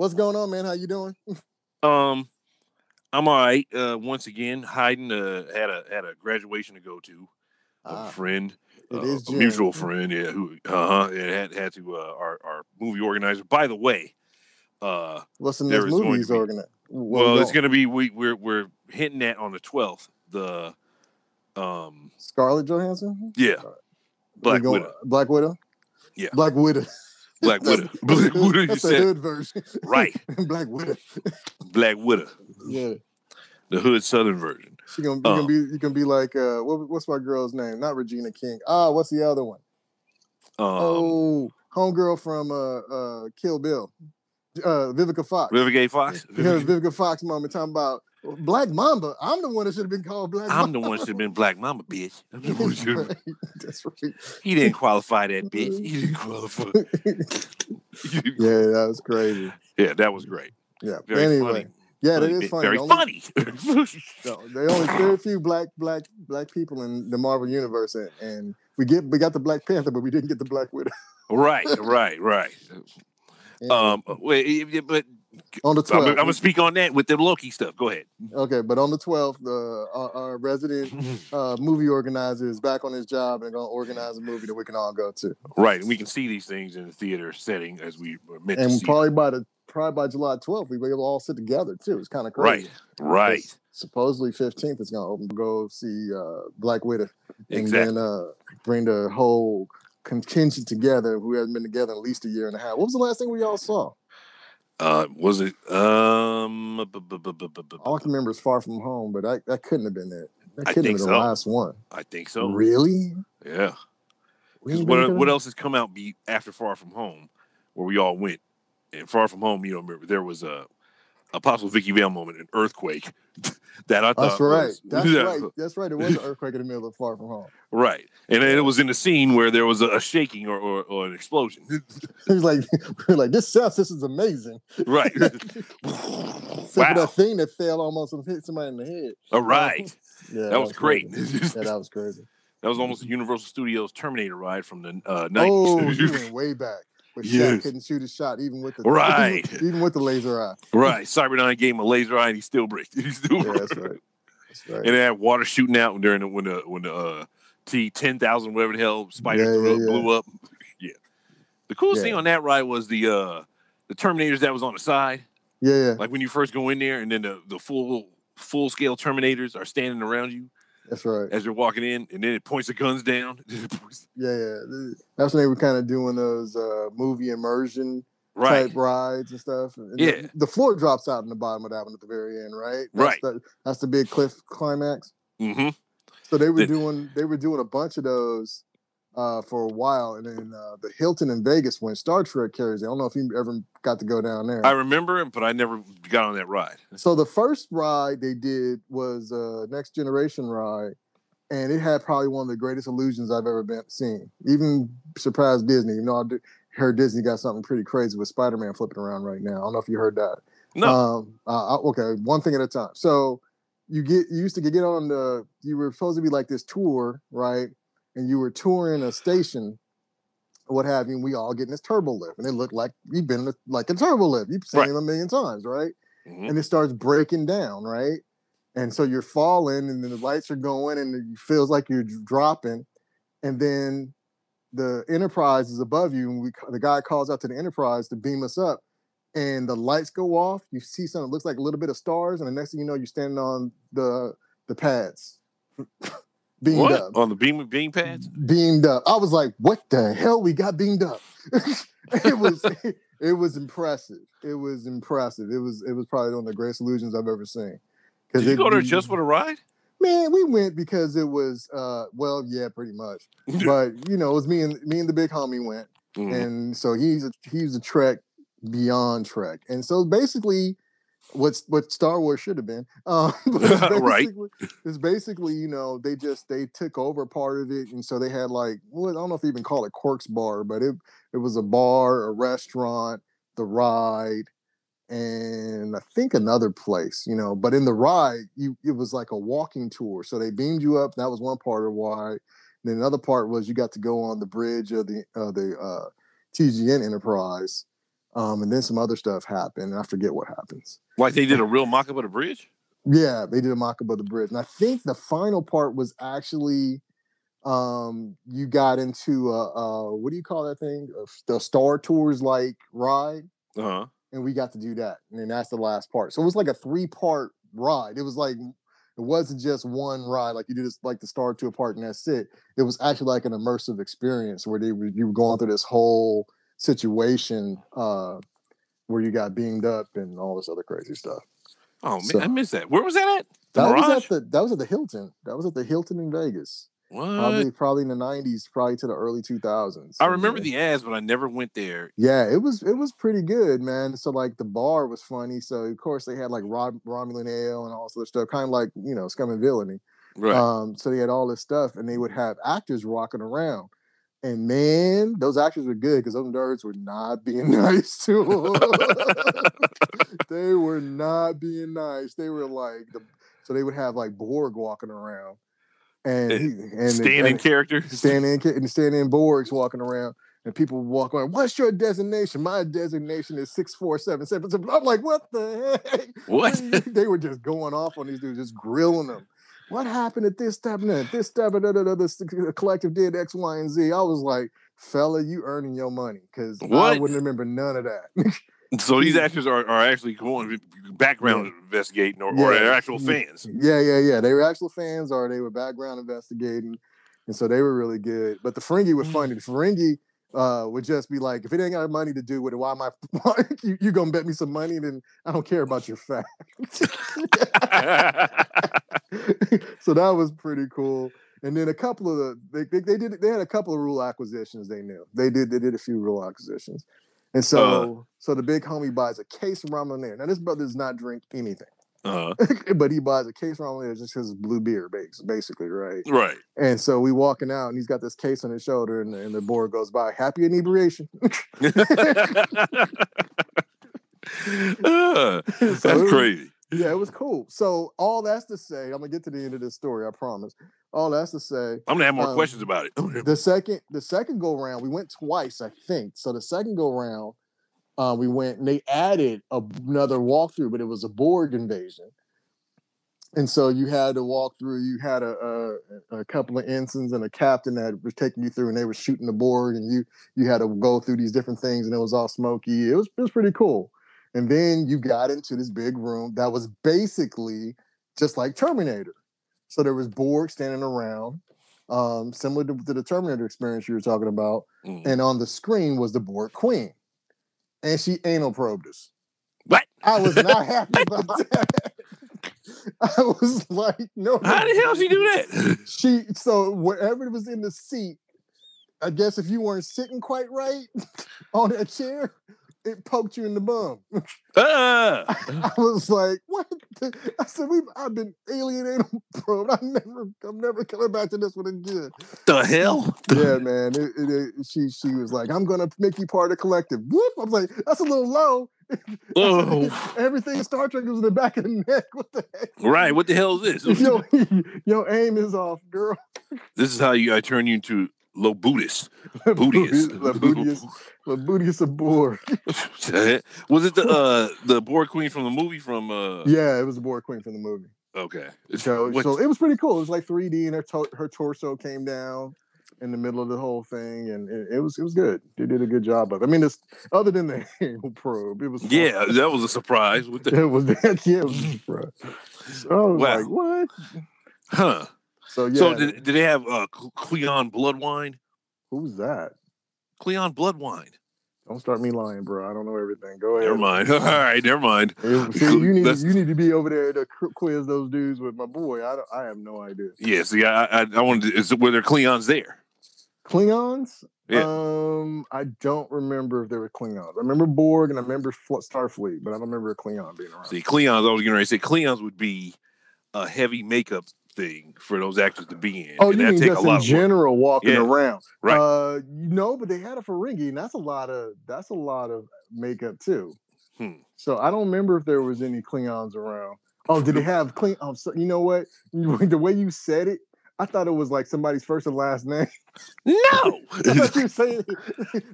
What's going on, man? How you doing? Um, I'm all right. Uh, once again, Hayden uh, had a had a graduation to go to. Ah, a friend, it uh, is a mutual friend, yeah, who uh huh, it had had to uh, our our movie organizer. By the way, uh, What's the next movie to he's organizing? well, it's gonna be we we're we're hitting that on the 12th. The um, Scarlett Johansson. yeah, Black Widow, Black Widow. Yeah. Black Widow. Black Widow, Black Widow. You That's the said hood version. right, Black Widow. Black Widow, Yeah. the hood Southern version. She gonna, you gonna be you can be like uh what, what's my girl's name? Not Regina King. Ah, what's the other one? Um, oh, homegirl from uh uh Kill Bill. Uh Vivica Fox. Vivica Fox. You heard Vivica Fox moment talking about Black Mamba. I'm the one that should have been called Black I'm Mamba. the one that should have been Black Mama, bitch. I'm the one should've- That's right. He didn't qualify that bitch. He didn't qualify. yeah, that was crazy. yeah, that was great. Yeah. Very anyway, funny. yeah, that is funny. Very The only- funny. No, there are only very few black black black people in the Marvel universe, and, and we get we got the Black Panther, but we didn't get the Black Widow. right, right, right. Um, wait, but on the I'm, 12th. I'm gonna speak on that with the Loki stuff. Go ahead. okay, but on the 12th, uh, our, our resident uh, movie organizer is back on his job and going to organize a movie that we can all go to. right, and we can see these things in the theater setting as we were meant to And probably by the probably by July 12th, we will be able to all sit together too. It's kind of crazy. right, right. Supposedly 15th is going to open. Go see uh, Black Widow, and Exactly. then uh, bring the whole contingent together who hasn't been together in at least a year and a half. What was the last thing we all saw? Uh, was it? Um, All I can remember is Far From Home, but that, that couldn't have been it. That I couldn't have think been so. the last one. I think so. Really? Yeah. What, what else has come out be after Far From Home, where we all went? And Far From Home, you know, remember there was a a possible Vicky Vale moment, an earthquake that I thought That's right. was- That's yeah, right. That's right. There was an earthquake in the middle of Far From Home. right. And then it was in the scene where there was a, shaking or, or, or an explosion. He was like, we are like, this sucks. This is amazing. right. Wow. that thing that fell almost and hit somebody in the head. All right. Yeah, That was great. Yeah, that was crazy. That was almost a Universal Studios Terminator ride from the uh, 90s. Oh, you went way back. But Shaq couldn't shoot a shot even with the Right. even, with the laser eye. right. Cyberdyne gave him a laser eye and he still bricked. He still Yeah, that's right. That's right. and they had water shooting out during the when the when the uh, T ten thousand whatever the hell spider Yeah, threw yeah, up, blew up. yeah. The coolest thing on that ride was the uh the Terminators that was on the side. yeah, yeah. Like when you first go in there, and then the the full full scale Terminators are standing around you That's right. as you're walking in, and then it points the guns down. Yeah, yeah. That's when they were kind of doing those uh, movie immersion right. type rides and stuff. And the- Yeah. The, floor drops out in the bottom of that one at the very end, right? That's Right. The, that's the big cliff climax. hmm So they were The- doing they were doing a bunch of those uh, for a while, and then uh, the Hilton in Vegas when Star Trek carries. I don't know if you ever got to go down there. I remember it, but I never got on that ride. So the first ride they did was a next generation ride, and it had probably one of the greatest illusions I've ever been seen. Even surprised Disney. You know, I heard Disney got something pretty crazy with Spider Man flipping around right now. I don't know if you heard that. No, Um, uh, okay, one thing at a time. So you get you used to get on the you were supposed to be like this tour, right? And you were touring a station, what have you. And we all get in this turbo lift, and it looked like you've been in a, like a turbo lift. You've seen Right. it a million times, right? Mhm. and it starts breaking down, right? And so you're falling, and then the lights are going, and it feels like you're dropping, and then the Enterprise is above you, and we the guy calls out to the Enterprise to beam us up, and the lights go off. You see something that looks like a little bit of stars, and the next thing you know, you're standing on the the pads, beamed what up, on the beam of beam pads? beamed up. I was like, "What the hell? We got beamed up." it was it was impressive. It was impressive. It was it was probably one of the greatest illusions I've ever seen. Did you it- go there just for the ride? man? We went because it was uh well, yeah, pretty much. But you know, it was me and me and the big homie went, Mhm. and so he's a he's a Trek beyond Trek, and so basically. What's what Star Wars should have been, um, it's Right. basically- It's basically, you know, they just they took over part of it, and so they had like, well, I don't know if they even call it Quark's Bar, but it it was a bar, a restaurant, the ride, and I think another place, you know. But in the ride, you it was like a walking tour, so they beamed you up. That was one part of why. And Then another part was you got to go on the bridge of the uh, the uh, TGN Enterprise, Um, and then some other stuff happened. I forget what happens. Like they did a real mock up of the bridge. Yeah, they did a mock up of the bridge, and I think the final part was actually um you got into a, uh what do you call that thing the star tours like ride Uh huh. and we got to do that and then that's the last part so it was like a three part ride it was like it wasn't just one ride like you did this like the star tour part and that's it it was actually like an immersive experience where they were, you were going through this whole situation uh where you got beamed up and all this other crazy stuff Oh man, So- I missed that. Where was that at? The that was at the that was at the hilton that was at the hilton in vegas what? probably probably in the 90s probably to the early 2000s I remember the ads, but I never went there. Yeah, it was it was pretty good, man. So like the bar was funny. So of course they had like Rom- Romulan ale and all this other stuff, kind of like you know scum and villainy. Right. Um, so they had all this stuff, and they would have actors walking around. And man, those actors were good because those nerds were not being nice to 'em. they were not being nice. They were like the so they would have like Borg walking around, and And he- and Stand in standing and standing Borgs walking around, and people walk around. What's your designation? My designation is six four seven. seven." I'm like, what the heck? What? they were just going off on these dudes, just grilling them. What happened at this step? And this step, da, the uh, collective did X, Y, and Z. I was like, fella, you earning your money because I wouldn't remember none of that. So these actors are, are actually going uh, background investigating, or, or Yeah. they're actual mm. fans. Yeah, yeah, yeah. They were actual fans, or they were background investigating, and so they were really good. But the Ferengi were mm. funny. The Ferengi uh, would just be like, if it ain't got money to do with it, why am I? You, you gonna bet me some money? Then I don't care about your fact. so that was pretty cool. And then a couple of the they, they, they did they had a couple of rule acquisitions they knew. They did they did a few rule acquisitions. And so so the big homie buys a case of ramen there. Now this brother does not drink anything. Uh, but he buys a case ramen there just his blue beer basically, right? right. And so we walking out and he's got this case on his shoulder and, and the Borg goes by, happy inebriation. Uh, So that's was- crazy. Yeah, it was cool. So all that's to say, I'm gonna get to the end of this story, I promise. All that's to say, I'm gonna have more Um, questions about it. the second the second go round, we went twice, I think. So the second go round, uh, we went and they added a- another walkthrough, but it was a Borg invasion. And so you had to walk through. You had a, a a couple of ensigns and a captain that was taking you through, and they were shooting the Borg, and you you had to go through these different things, and it was all smoky. It was it was pretty cool. And then you got into this big room that was basically just like Terminator. So there was Borg standing around, um, similar to, to the Terminator experience you were talking about. Mm. And on the screen was the Borg Queen, and she anal probed us. What? I was not happy about that. I was like, no. How the hell she do that? She so wherever was in the seat, I guess if you weren't sitting quite right on that chair, it poked you in the bum. Uh, I was like, what? the-" I said, we I've been alienated probed. I'm never I'm never coming back to this one again. the hell? Yeah, man. It, it, it- she she was like, I'm gonna make you part of the collective. Whoop! I was like, that's a little low. Oh, Everything in Star Trek was in the back of the neck. What the heck? right. What the hell is this? Yo, your aim is off, girl. This is how you I turn you into low Buddhist. Bootius. Labutius, Labutius Abor. Was it the uh the Borg queen from the movie from uh Yeah, it was the Borg Queen from the movie. okay. So, so it was pretty cool. It was like 3D, and her to- her torso came down in the middle of the whole thing, and it, it was it was good. They did a good job of. it. I mean, it's other than the anal probe, it was fun. yeah, that was a surprise. What the it was yeah, it was bro. So I was Wow. like, what? huh? So yeah, So did, did they have uh Klingon Bloodwine? who's that? Klingon Bloodwine. Don't start me lying, bro. I don't know everything. Go ahead. Never mind. All right, never mind. See, you need you need to be over there to quiz those dudes with my boy. I don't, I have no idea. Yeah, see, I I, I wanted to, is were there Klingons there? Klingons? Yeah. Um, I don't remember if there were Klingons. I remember Borg and I remember Starfleet, but I don't remember a Klingon being around. See, Klingons, I was going to say Klingons would be a heavy makeup thing for those actors to be in. oh, and you mean take just a lot in of work. general walking Yeah. around? Right. Uh, no, but they had a Ferengi, and that's a lot of that's a lot of makeup too. Hmm. So I don't remember if there was any Klingons around. Oh, did they have Kling? Oh, so, you know what? the way you said it, I thought it was like somebody's first and last name. No, you saying,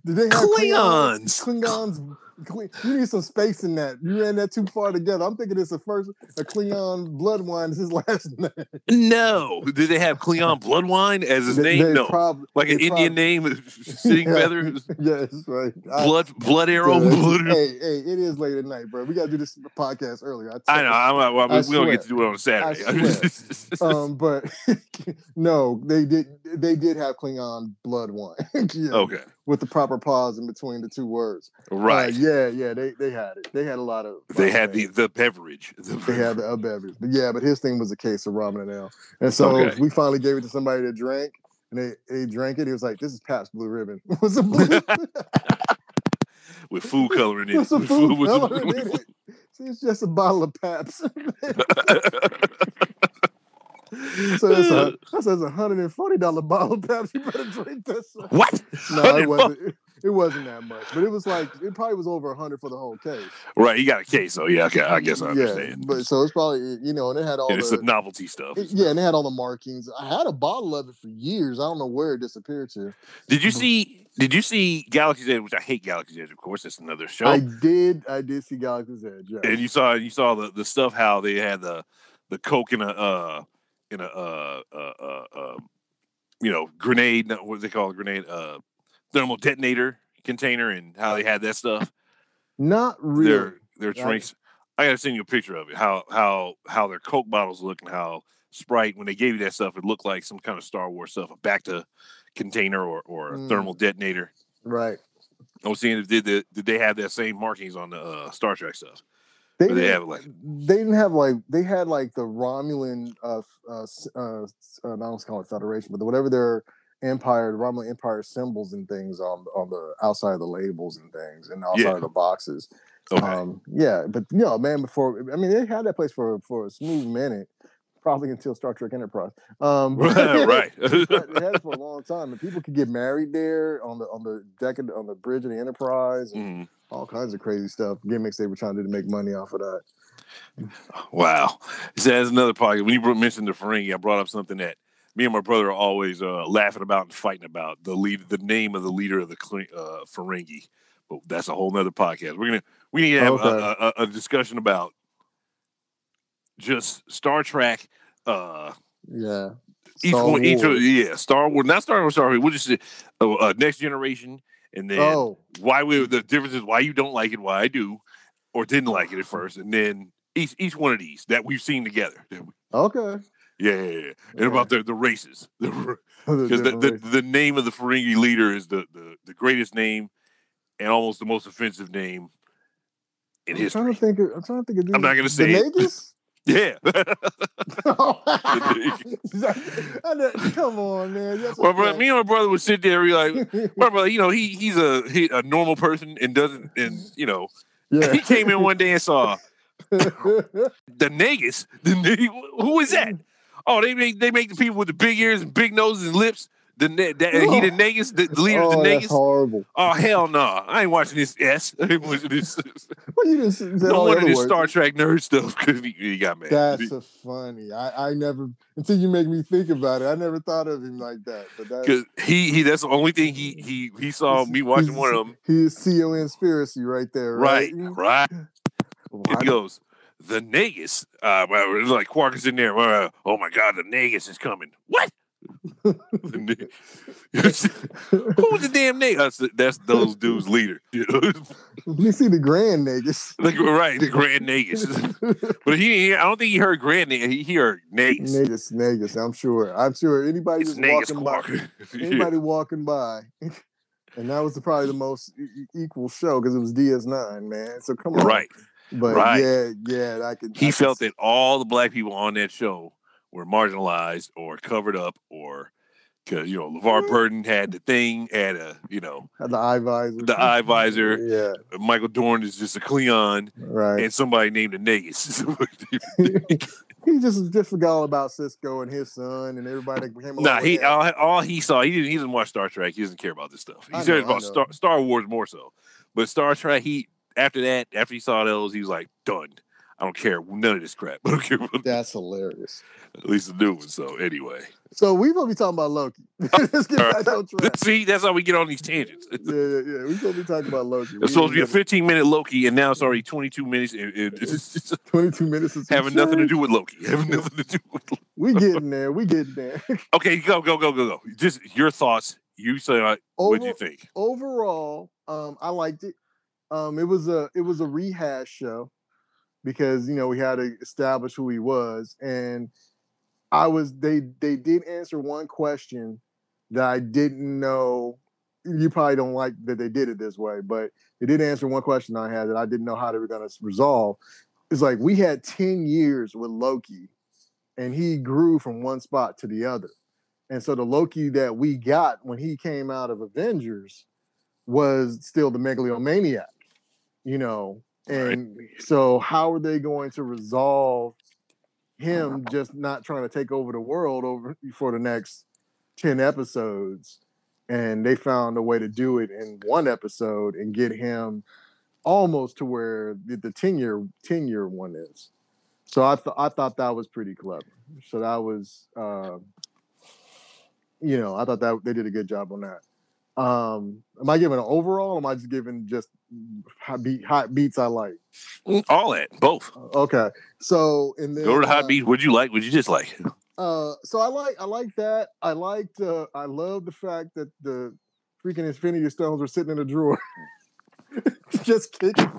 did they have Klingons. Klingons. Kling- You need some space in that. You ran that too far together. I'm thinking it's the first a Klingon blood wine is his last name. No, did they have Klingon Bloodwine as his They- name? they no, prob- like an Indian name, Sitting Yeah. Feather, Yes, right. I- Blood Blood Arrow. Yeah, blood, hey, hey, it is late at night, bro. We gotta do this podcast earlier. I tell know. I'm, I'm, I we don't get to do it on Saturday. I um, but no, they did. They did have Klingon blood wine. yeah, okay, with the proper pause in between the two words. Uh, right. yeah, yeah. They they had it. They had a lot of. they had the things. the beverage. The They had the uh, beverage, but yeah, but his thing was a case of Romulan ale, and so Okay. we finally gave it to somebody to drink, and they they drank it. He was like, "This is Pabst Blue Ribbon." it was a blue. with food coloring in it. With food with- with- it. See, it's just a bottle of Pabst. So a that says a hundred and forty dollar bottle of Pepsi. You better drink this. what? No, it wasn't. It, wasn't that much, but it was like it probably was over a hundred for the whole case. Right, you got a case, so yeah, okay, I guess I Yeah, understand. but so it's probably you know, and it had all and it's the the novelty stuff. it- yeah, and it had all the markings. I had a bottle of it for years. I don't know where it disappeared to. Did you see? Did you see Galaxy's Edge? Which I hate Galaxy's Edge, of course. That's another show. I did. I did see Galaxy's Edge. Yeah. and you saw you saw the, the stuff how they had the the coke in a uh in a uh uh uh, uh you know grenade what do they call a grenade uh thermal detonator container and how they had that stuff Not really. their their Right. drinks I gotta send you a picture of it how how how their coke bottles look and how Sprite when they gave you that stuff it looked like some kind of Star Wars stuff a back to container or or a Mm. thermal detonator. right. I was seeing if did the did they have that same markings on the uh, Star Trek stuff They they didn't- have like they didn't have like they had like the Romulan uh uh, uh, uh I don't call it Federation, but whatever their empire, the Romulan Empire symbols and things on on the outside of the labels and things and outside Yeah. of the boxes. okay Um, yeah, but you know, man, before I mean, they had that place for for a smooth minute, probably until Star Trek Enterprise. Um, right it for a long time, and people could get married there on the on the deck of, on the bridge of the Enterprise, and Mhm. all kinds of crazy stuff, gimmicks they were trying to do to make money off of that. Wow. So that's another podcast. When you mentioned the Ferengi, I brought up something that me and my brother are always uh, laughing about and fighting about the lead, the name of the leader of the uh, Ferengi. But that's a whole nother podcast. We're gonna we need to have Okay. a, a, a discussion about just Star Trek. Uh, Yeah, each Star one, each of, Wars. yeah, Star Wars, not Star Wars, Wars. We'll just say uh, uh, next generation, and then Oh, why we the difference is why you don't like it, why I do, or didn't like it at first, and then each each one of these that we've seen together. okay. Yeah, yeah, yeah. and about the the races, because the, different the, the name of the Ferengi leader is the, the the greatest name and almost the most offensive name in I'm trying history. to think. Of, I'm trying to think of. I'm not gonna say the Nagus? Yeah, I know- uh, Come on, man. That's well, bro, me and my brother would sit there and be like, my brother, you know, he he's a he, a normal person and doesn't and you know yeah. he came in one day and saw the Nagus. The who is that? Oh, they make they make the people with the big ears and big noses and lips. The that, he the Nagus, the, the leader of oh, the that's horrible. Oh hell no! I ain't watching this S. I ain't watching this. Well, you didn't say no of this. Star Trek nerd stuff because he, he got mad. That's a funny. I, I never until you make me think about it. I never thought of him like that. But Because he he that's the only thing he he he saw me watching one of them. He's CEO conspiracy right there. Right, Right. right. It goes the Nagus. Uh, like Quark is in there. Uh, oh my God, the Nagus is coming. What? The Who's the damn Nagus? That's, that's those dudes' leader. You know? Me see the grand niggas. like right, the Grand Nagus. but he, I don't think he heard Grand Nagus. He, he heard Nagus. Nagus, Nagus. I'm sure. I'm sure anybody It's walking by, Quark. Yeah. anybody walking by, and that was the, probably the most equal show because it was DS9, man. So come on, Right. But right. yeah, yeah, I can. I He felt s- that all the black people on that show were marginalized or covered up or because you know LeVar Yeah. Burton had the thing, had a you know the eye visor. the eye visor. Yeah, uh, Michael Dorn is just a Klingon, right. and somebody named a Nagus. he just just forgot all about Sisko and his son and everybody that nah, he all, all he saw he didn't he doesn't watch Star Trek. He doesn't care about this stuff. He cares about. Star, Star Wars more so, but Star Trek he after that after he saw those he was like done. I don't care none of this crap. I don't care. That's hilarious. at least the new one. So anyway, So we gonna be talking about Loki. Let's get back on track. see, that's how we get on these tangents. Yeah, yeah, yeah. We're gonna be talking about Loki. It's supposed to be a 15 minute Loki, and now it's already 22 minutes. And, and it's just twenty-two minutes. Of some having nothing to do with Loki. Having nothing to do with. Loki. We getting there. We getting there. Okay, go go go go go. Just your thoughts. You say uh, what do you think? overall, um, I liked it. Um, it was a it was a rehash show because you know we had to establish who he was, and I was they they did answer one question that I didn't know. You probably don't like that they did it this way, but they did answer one question I had that I didn't know how they were going to resolve. It's like we had ten years with Loki, and he grew from one spot to the other. And so the Loki that we got when he came out of Avengers was still the megalomaniac, you know. And so how are they going to resolve him just not trying to take over the world over for the next 10 episodes? And they found a way to do it in one episode and get him almost to where the, the 10 year 10 year one is. So I thought I thought that was pretty clever. So that was uh, you know, I thought that they did a good job on that. Um, am I giving an overall? Or am I just giving just hot beat hot beats I like? All that, both. Okay, so and then Go to the hot uh, beat. What'd you like? What'd you dislike? Uh, so I like I like that. I liked. Uh, I love the fact that the freaking Infinity Stones were sitting in a drawer, just kicking.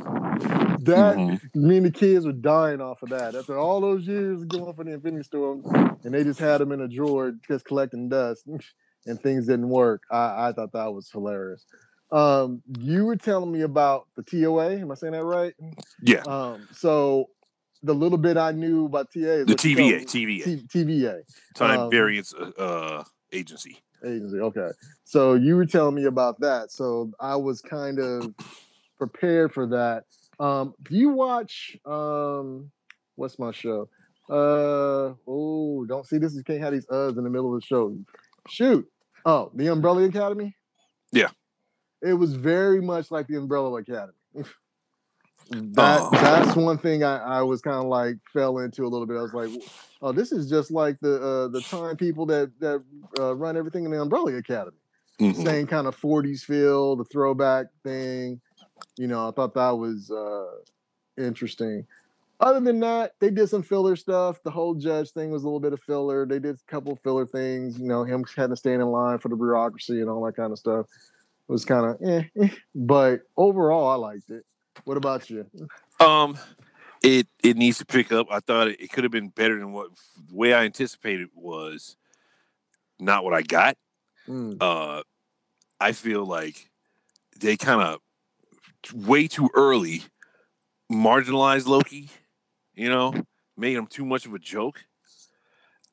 That Mhm. me and the kids were dying off of that. After all those years going for the Infinity Stones, and they just had them in a drawer, just collecting dust, and things didn't work. I, I thought that was hilarious. Um, you were telling me about the TOA. Am I saying that right? Yeah, Um, so the little bit I knew about TA the TVA. TVA, T- TVA Time um, Variance uh, uh, Agency. agency. Okay, so you were telling me about that. So I was kind of prepared for that. Um, do you watch um, what's my show? Uh oh, don't see this. You can't have these uhs in the middle of the show. Shoot. Oh, the Umbrella Academy. Yeah. it was very much like the Umbrella Academy. that Oh. that's one thing I, I was kind of like fell into a little bit. I was like, oh, this is just like the uh, the time people that that uh, run everything in the Umbrella Academy. Mhm. Same kind of 40s feel, the throwback thing. You know, I thought that was uh, interesting. Other than that, they did some filler stuff. The whole judge thing was a little bit of filler. They did a couple filler things. You know, him having to stand in line for the bureaucracy and all that kind of stuff. It was kind of eh, eh. But overall, I liked it. What about you? Um, it it needs to pick up. I thought it, it could have been better than what the way I anticipated was not what I got. Mm, Uh, I feel like they kind of way too early marginalized Loki. You know, made him too much of a joke.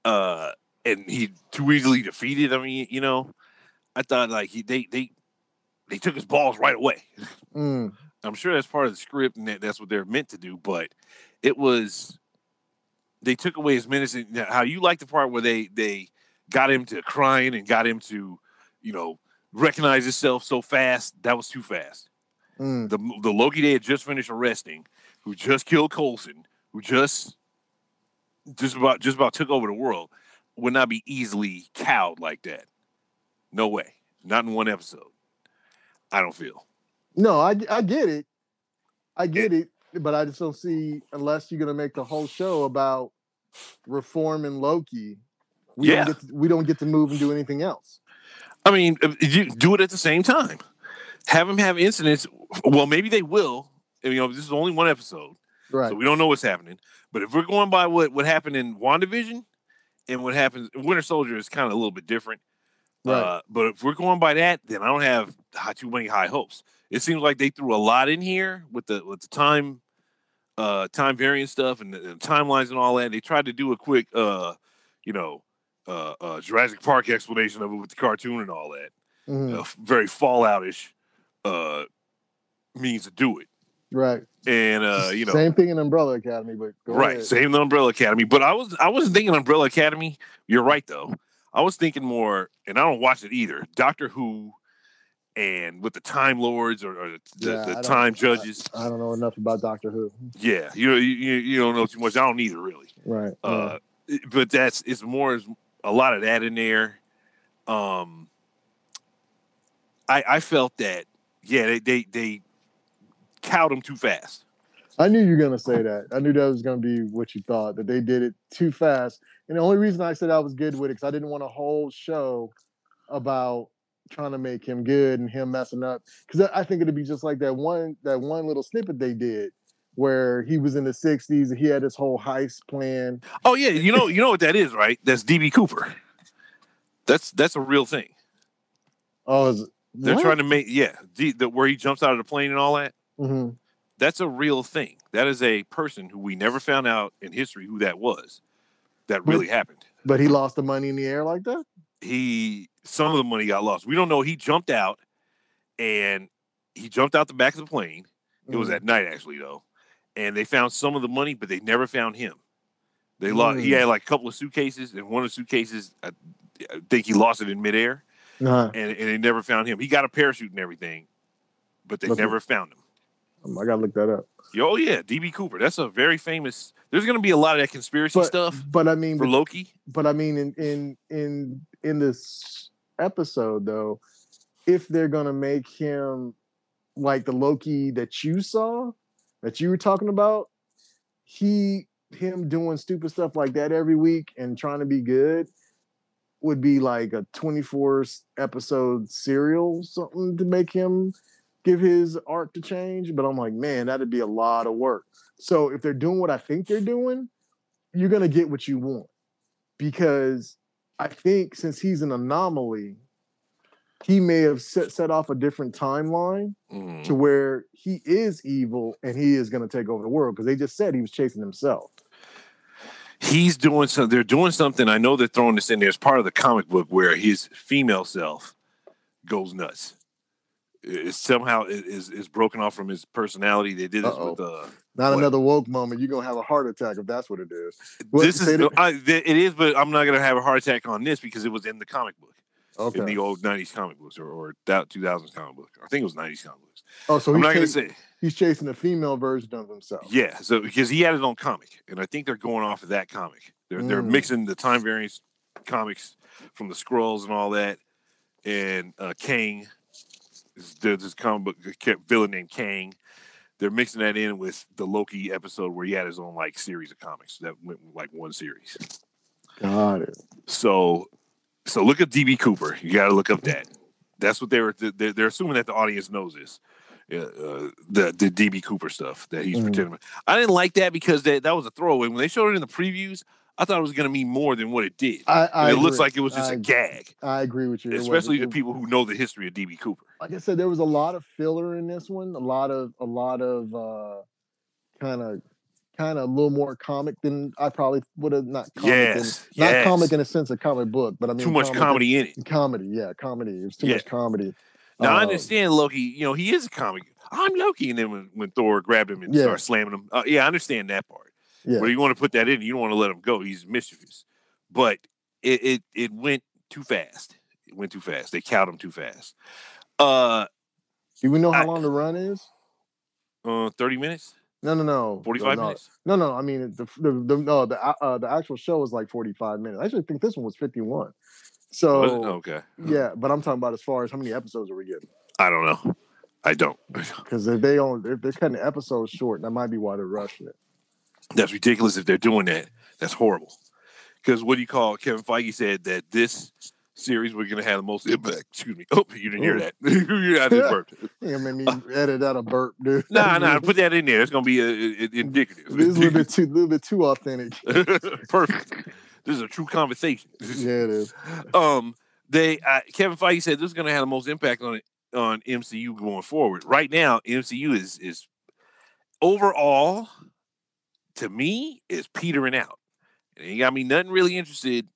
Uh, and he too easily defeated. I mean, you know, I thought like he they they they took his balls right away. mm, I'm sure that's part of the script and that, that's what they're meant to do, but it was they took away his minutes and how you like the part where they they got him to crying and got him to, you know, recognize himself so fast. That was too fast. mm. The the Loki they had just finished arresting, who just killed Coulson, who just just about just about took over the world, would not be easily cowed like that. No way. Not in one episode. I don't feel. No, I I get it. I get it, but I just don't see unless you're gonna make the whole show about reforming Loki. We Yeah. don't get to, we don't get to move and do anything else. I mean, you do it at the same time. Have them have incidents. Well, maybe they will. You know, this is only one episode, Right. so we don't know what's happening. But if we're going by what what happened in WandaVision and what happens, Winter Soldier is kind of a little bit different. Right. Uh, but if we're going by that, then I don't have high, too many high hopes. It seems like they threw a lot in here with the with the time, uh, time variant stuff and the, the timelines and all that. They tried to do a quick, uh, you know, uh, uh, Jurassic Park explanation of it with the cartoon and all that Mhm. a f- very Falloutish uh, means to do it. Right. And uh, you know, Same thing in Umbrella Academy, but right, ahead. same the Umbrella Academy. But I was I wasn't thinking Umbrella Academy. You're right though. I was thinking more, and I don't watch it either. Doctor Who and with the Time Lords or, or the, Yeah, the Time Judges. I don't know enough about Doctor Who. yeah, you you, you don't know too much. I don't either, really. Right. Uh, it- but that's it's more a lot of that in there. Um, I I felt that yeah they they they cowed him too fast. I knew you were gonna say that. I knew that was gonna be what you thought that they did it too fast. And the only reason I said I was good with it because I didn't want a whole show about trying to make him good and him messing up. Because I think it'd be just like that one that one little snippet they did where he was in the '60s and he had this whole heist plan. Oh yeah, you know you know what that is, right? That's DB Cooper. That's that's a real thing. Oh, is, They're trying to make yeah, the, where he jumps out of the plane and all that. Hmm That's a real thing. That is a person who we never found out in history who that was. That really happened. But he lost the money in the air like that. He some of the money got lost. We don't know. He jumped out and he jumped out the back of the plane. It was Mhm. at night actually though, and they found some of the money, but they never found him. They lost. He Mm. had like a couple of suitcases, and one of the suitcases, I, I think he lost it in midair, Uh-huh. and, and they never found him. He got a parachute and everything, but they never found him. Um, I gotta look that up. Oh yeah, DB Cooper. That's a very famous. There's to be a lot of that conspiracy But stuff but I mean, for Loki. but I mean, in in in in this episode though, if they're gonna make him like the Loki that you saw, that you were talking about, he him doing stupid stuff like that every week and trying to be good would be like a 24 episode serial something to make him give his arc to change but i'm like man that'd be a lot of work so if they're doing what i think they're doing you're going to get what you want because I think since he's an anomaly, he may have set, set off a different timeline Mm. to where he is evil and he is going to take over the world because they just said he was chasing himself. He's doing something. They're doing something. I know they're throwing this in there as part of the comic book where his female self goes nuts. It's somehow it is is broken off from his personality. They did this Uh-oh. with uh Not What? another woke moment. You're going to have a heart attack if that's what it is. What, this is I, it is, but I'm not gonna have a heart attack on this because it was in the comic book, in the old '90s comic books or, or that 2000s comic book. I think it was '90s comic books. Oh, so I'm he's, not gonna say he's chasing a female version of himself. yeah. So because he had his own comic, and I think they're going off of that comic. They're they're Mm. mixing the time variance comics from the scrolls and all that, and uh, Kang. There's this comic book villain named Kang. They're mixing that in with the Loki episode where he had his own like series of comics that went like one series. Got it. So, so look at DB Cooper. You got to look up that. That's what they were. They're, they're assuming that the audience knows this. Uh, uh, the the DB Cooper stuff that he's Mhm. pretending. I didn't like that because that that was a throwaway. When they showed it in the previews, I thought it was going to mean more than what it did. I, I it looks like it was just I- a gag, I agree with you. Especially to it- people who know the history of DB Cooper. like I said, there was a lot of filler in this one. A lot of a lot of uh kind of kind of a little more comic than I probably would have not comic Yes, in, not yes. comic in a sense of comic book, but I mean Too much comedy in it. comedy, yeah, comedy. It was too Yeah. much comedy. Now I Um, understand Loki. You know he is a comic. I'm Loki, and then when, when Thor grabbed him and Yeah. started slamming him, uh, yeah, I understand that part. Yeah, But you want to put that in, you don't want to let him go. He's mischievous. But it it it went too fast. It went too fast. They cowed him too fast. Uh, do we know how I- long the run is? uh, thirty minutes, No, no, no. Forty-five no, no. minutes. No, no. I mean, the the, the no the uh, the actual show is like forty five minutes. I actually think this one was fifty one. So Was? Okay, yeah, but I'm talking about as far as how many episodes are we getting? I don't know. I don't. Because if they only if they're cutting the episodes short, that might be why they're rushing it. That's ridiculous. If they're doing that, that's horrible. Because what do you call? Kevin Feige said that this series we're going to have the most impact. Excuse me. Oh, you didn't hear that. I just burped. Yeah, made me edit out a burp, dude. Nah, nah. Put that in there. It's going to be uh, uh, indicative. This is a little bit too, little bit too authentic. Perfect. This is a true conversation. Yeah, it is. um they uh, Kevin Feige said this is going to have the most impact on it on MCU going forward. Right now, MCU is is overall to me is petering out. And it got me nothing really interested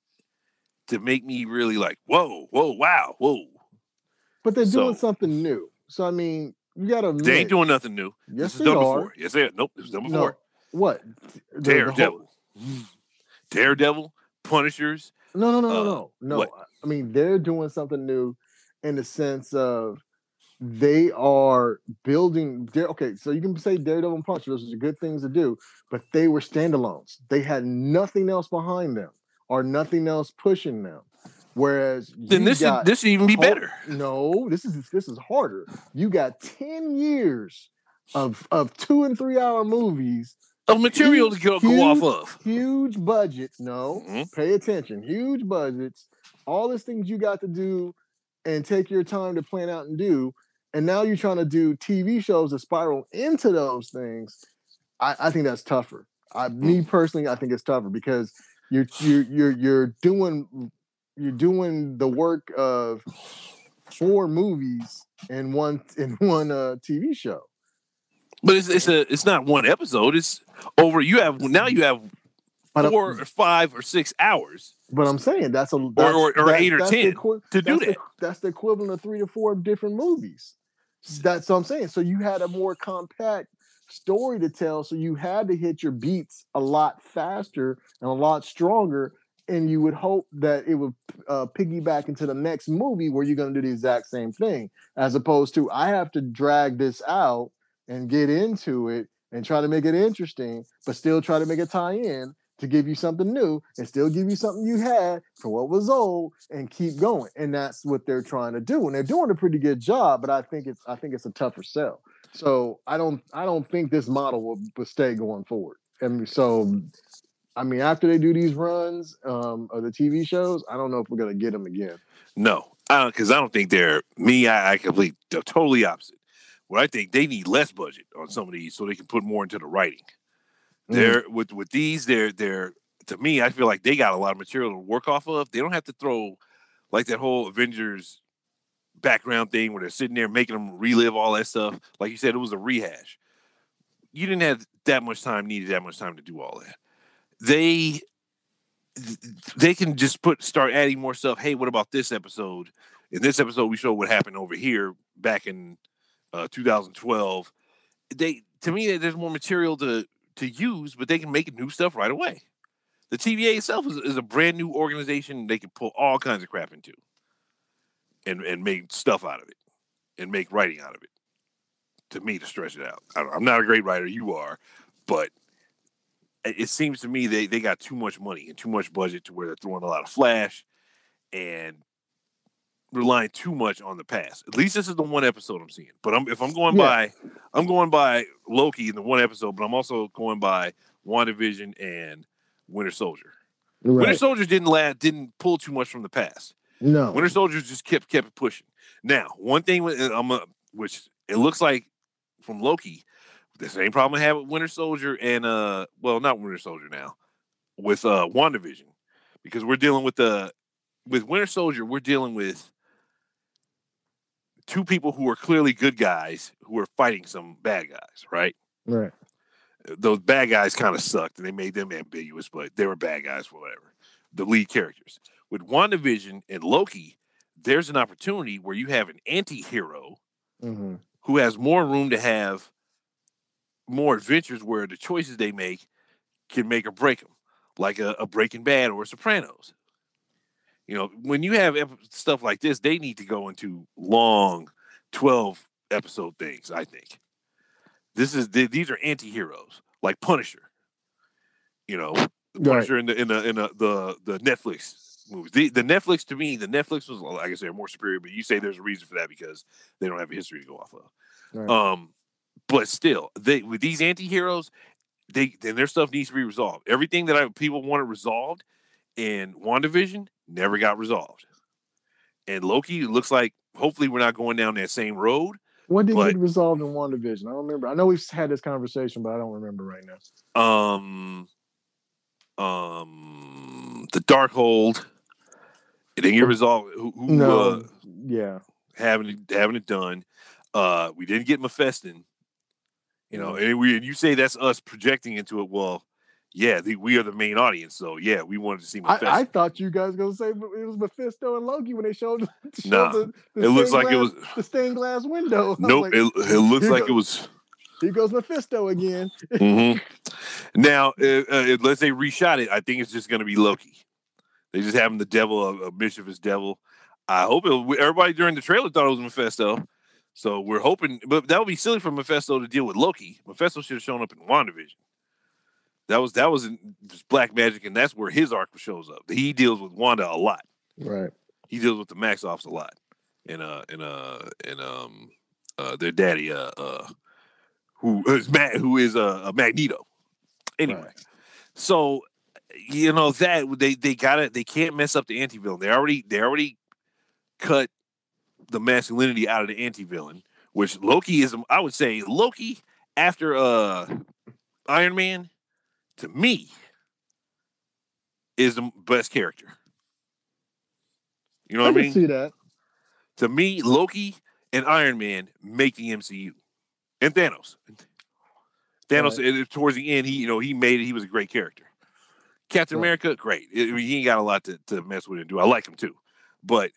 to make me really like, whoa, whoa, wow, whoa. But they're doing something new. So I mean, you got to. They ain't doing nothing new. Yes, this is done are. before. Yes, they are. Nope, this was done No, before. what? The- the Daredevil. whole- Daredevil, Punishers. No, no, no, no, Uh, no, no. what? I mean, they're doing something new in the sense of they are building. Okay, so you can say Daredevil and Punisher; those are good things to do, but they were standalones. They had nothing else behind them or nothing else pushing them. Whereas then this is this even be better. No, this is this is harder. You got ten years of of two and three hour movies of material huge, to go, go off of. Huge budgets. No, mm-hmm. pay attention. Huge budgets. All these things you got to do and take your time to plan out and do. And now you're trying to do TV shows that spiral into those things. I, I think that's tougher. I, me mm. personally, I think it's tougher because you're you're you're you're doing you're doing the work of four movies in one in one uh, TV show. But it's it's a it's not one episode. It's over. You have now you have four or five or six hours. But I'm saying that's a that's, or, or, or eight or ten equi- to do that. The, that's the equivalent of three to four different movies. That's what I'm saying. So you had a more compact story to tell. So you had to hit your beats a lot faster and a lot stronger. And you would hope that it would uh, piggyback into the next movie where you're going to do the exact same thing, as opposed to I have to drag this out and get into it and try to make it interesting, but still try to make it tie in to give you something new and still give you something you had for what was old and keep going. And that's what they're trying to do. And they're doing a pretty good job, but I think it's I think it's a tougher sell. So I don't I don't think this model will, will stay going forward. And so I mean, after they do these runs um, of the TV shows, I don't know if we're gonna get them again. No, because I, I, don't think they're me. I, I complete totally opposite. What I think they need less budget on some of these so they can put more into the writing. Mm. They're with with these, they're they're to me, I feel like they got a lot of material to work off of. They don't have to throw like that whole Avengers background thing where they're sitting there making them relive all that stuff. Like you said, it was a rehash. You didn't have that much time, needed that much time to do all that. They they can just put start adding more stuff. Hey, what about this episode? In this episode, we show what happened over here back in uh, 2012. They to me, there's more material to to use, but they can make new stuff right away. The TVA itself is, is a brand new organization they can pull all kinds of crap into and, and make stuff out of it and make writing out of it. To me, to stretch it out. I am not a great writer, you are, but it seems to me they, they got too much money and too much budget to where they're throwing a lot of flash and relying too much on the past. At least this is the one episode I'm seeing. But I'm, if I'm going yeah. by, I'm going by Loki in the one episode, but I'm also going by WandaVision and Winter Soldier. Right. Winter Soldier didn't last, didn't pull too much from the past. No, Winter Soldier just kept kept pushing. Now, one thing I'm a, which it looks like from Loki, the same problem I have with Winter Soldier and uh, well, not Winter Soldier now, with uh, WandaVision, because we're dealing with the with Winter Soldier, we're dealing with two people who are clearly good guys who are fighting some bad guys, right? Right. Those bad guys kind of sucked and they made them ambiguous, but they were bad guys for whatever. The lead characters. With WandaVision and Loki, there's an opportunity where you have an anti hero mm-hmm. who has more room to have more adventures where the choices they make can make or break them, like a, a Breaking Bad or a Sopranos. You know, when you have stuff like this, they need to go into long 12 episode things, I think. This is these are anti-heroes like Punisher. You know, Punisher right. in the in the in the the, the Netflix movies. The, the Netflix to me, the Netflix was like I said more superior, but you say there's a reason for that because they don't have a history to go off of. Right. Um, but still, they with these anti-heroes, they then their stuff needs to be resolved. Everything that I people want it resolved in WandaVision, never got resolved. And Loki looks like hopefully we're not going down that same road. When did but, get resolved in WandaVision? I don't remember. I know we've had this conversation, but I don't remember right now. Um, um, the Darkhold. It didn't get resolved. Who, who no, uh, yeah, having it, having it done. Uh, we didn't get Mephiston. You know, and we and you say that's us projecting into it. Well, yeah, the, we are the main audience. So yeah, we wanted to see Mephisto. I, I thought you guys gonna say it was Mephisto and Loki when they showed. showed nah, the, the it looks like glass, it was the stained glass window. Nope, like, it, it looks like goes, it was. Here goes Mephisto again. mm-hmm. Now, uh, uh, let's say reshot it. I think it's just gonna be Loki. They just have him the devil, a, a mischievous devil. I hope it. Everybody during the trailer thought it was Mephisto. So we're hoping, but that would be silly for Mephisto to deal with Loki. Mephisto should have shown up in WandaVision. That was that was in Black Magic, and that's where his arc shows up. He deals with Wanda a lot. Right. He deals with the Maximoffs a lot, and uh and uh and um uh their daddy uh uh who is Matt who is uh a Magneto. Anyway, right. so you know that they they got it. They can't mess up the anti villain. They already they already cut the masculinity out of the anti villain, which Loki is. I would say Loki after uh Iron Man to me is the best character. You know what I, I mean? See that. To me, Loki and Iron Man make the MCU, and Thanos. Thanos right. towards the end, he you know he made it. He was a great character. Captain right. America, great. I mean, he ain't got a lot to, to mess with and do. I like him too, but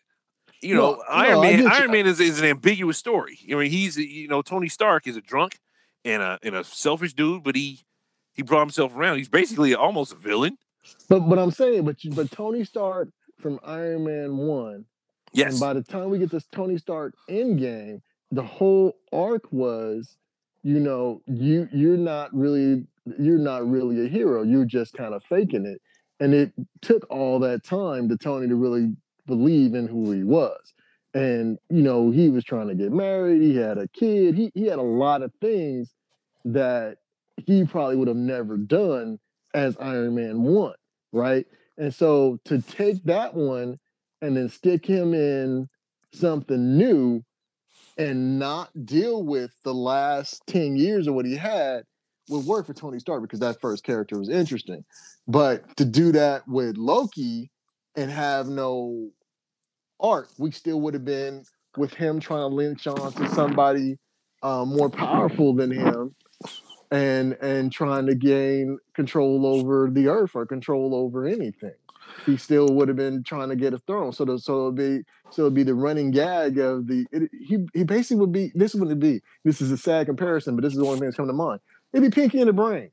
you know, Iron no, Man. Iron Man is, is an ambiguous story. I mean, he's you know Tony Stark is a drunk and a and a selfish dude, but he he brought himself around. He's basically almost a villain. But but I'm saying, but but Tony Stark from Iron Man one. Yes. And by the time we get this Tony Stark end game, the whole arc was, you know, you you're not really you're not really a hero. You're just kind of faking it. And it took all that time to Tony to really believe in who he was. And you know, he was trying to get married, he had a kid, he he had a lot of things that he probably would have never done as Iron Man 1, right? And so to take that one and then stick him in something new and not deal with the last 10 years of what he had would work for Tony Stark because that first character was interesting. But to do that with Loki and have no arc, we still would have been with him trying to lynch on to somebody um, more powerful than him and and trying to gain control over the earth or control over anything. He still would have been trying to get a throne. So the, so it'd be so it'd be the running gag of the it, he he basically would be this would be this is a sad comparison, but this is the only thing that's coming to mind. It'd be Pinky in the Brain.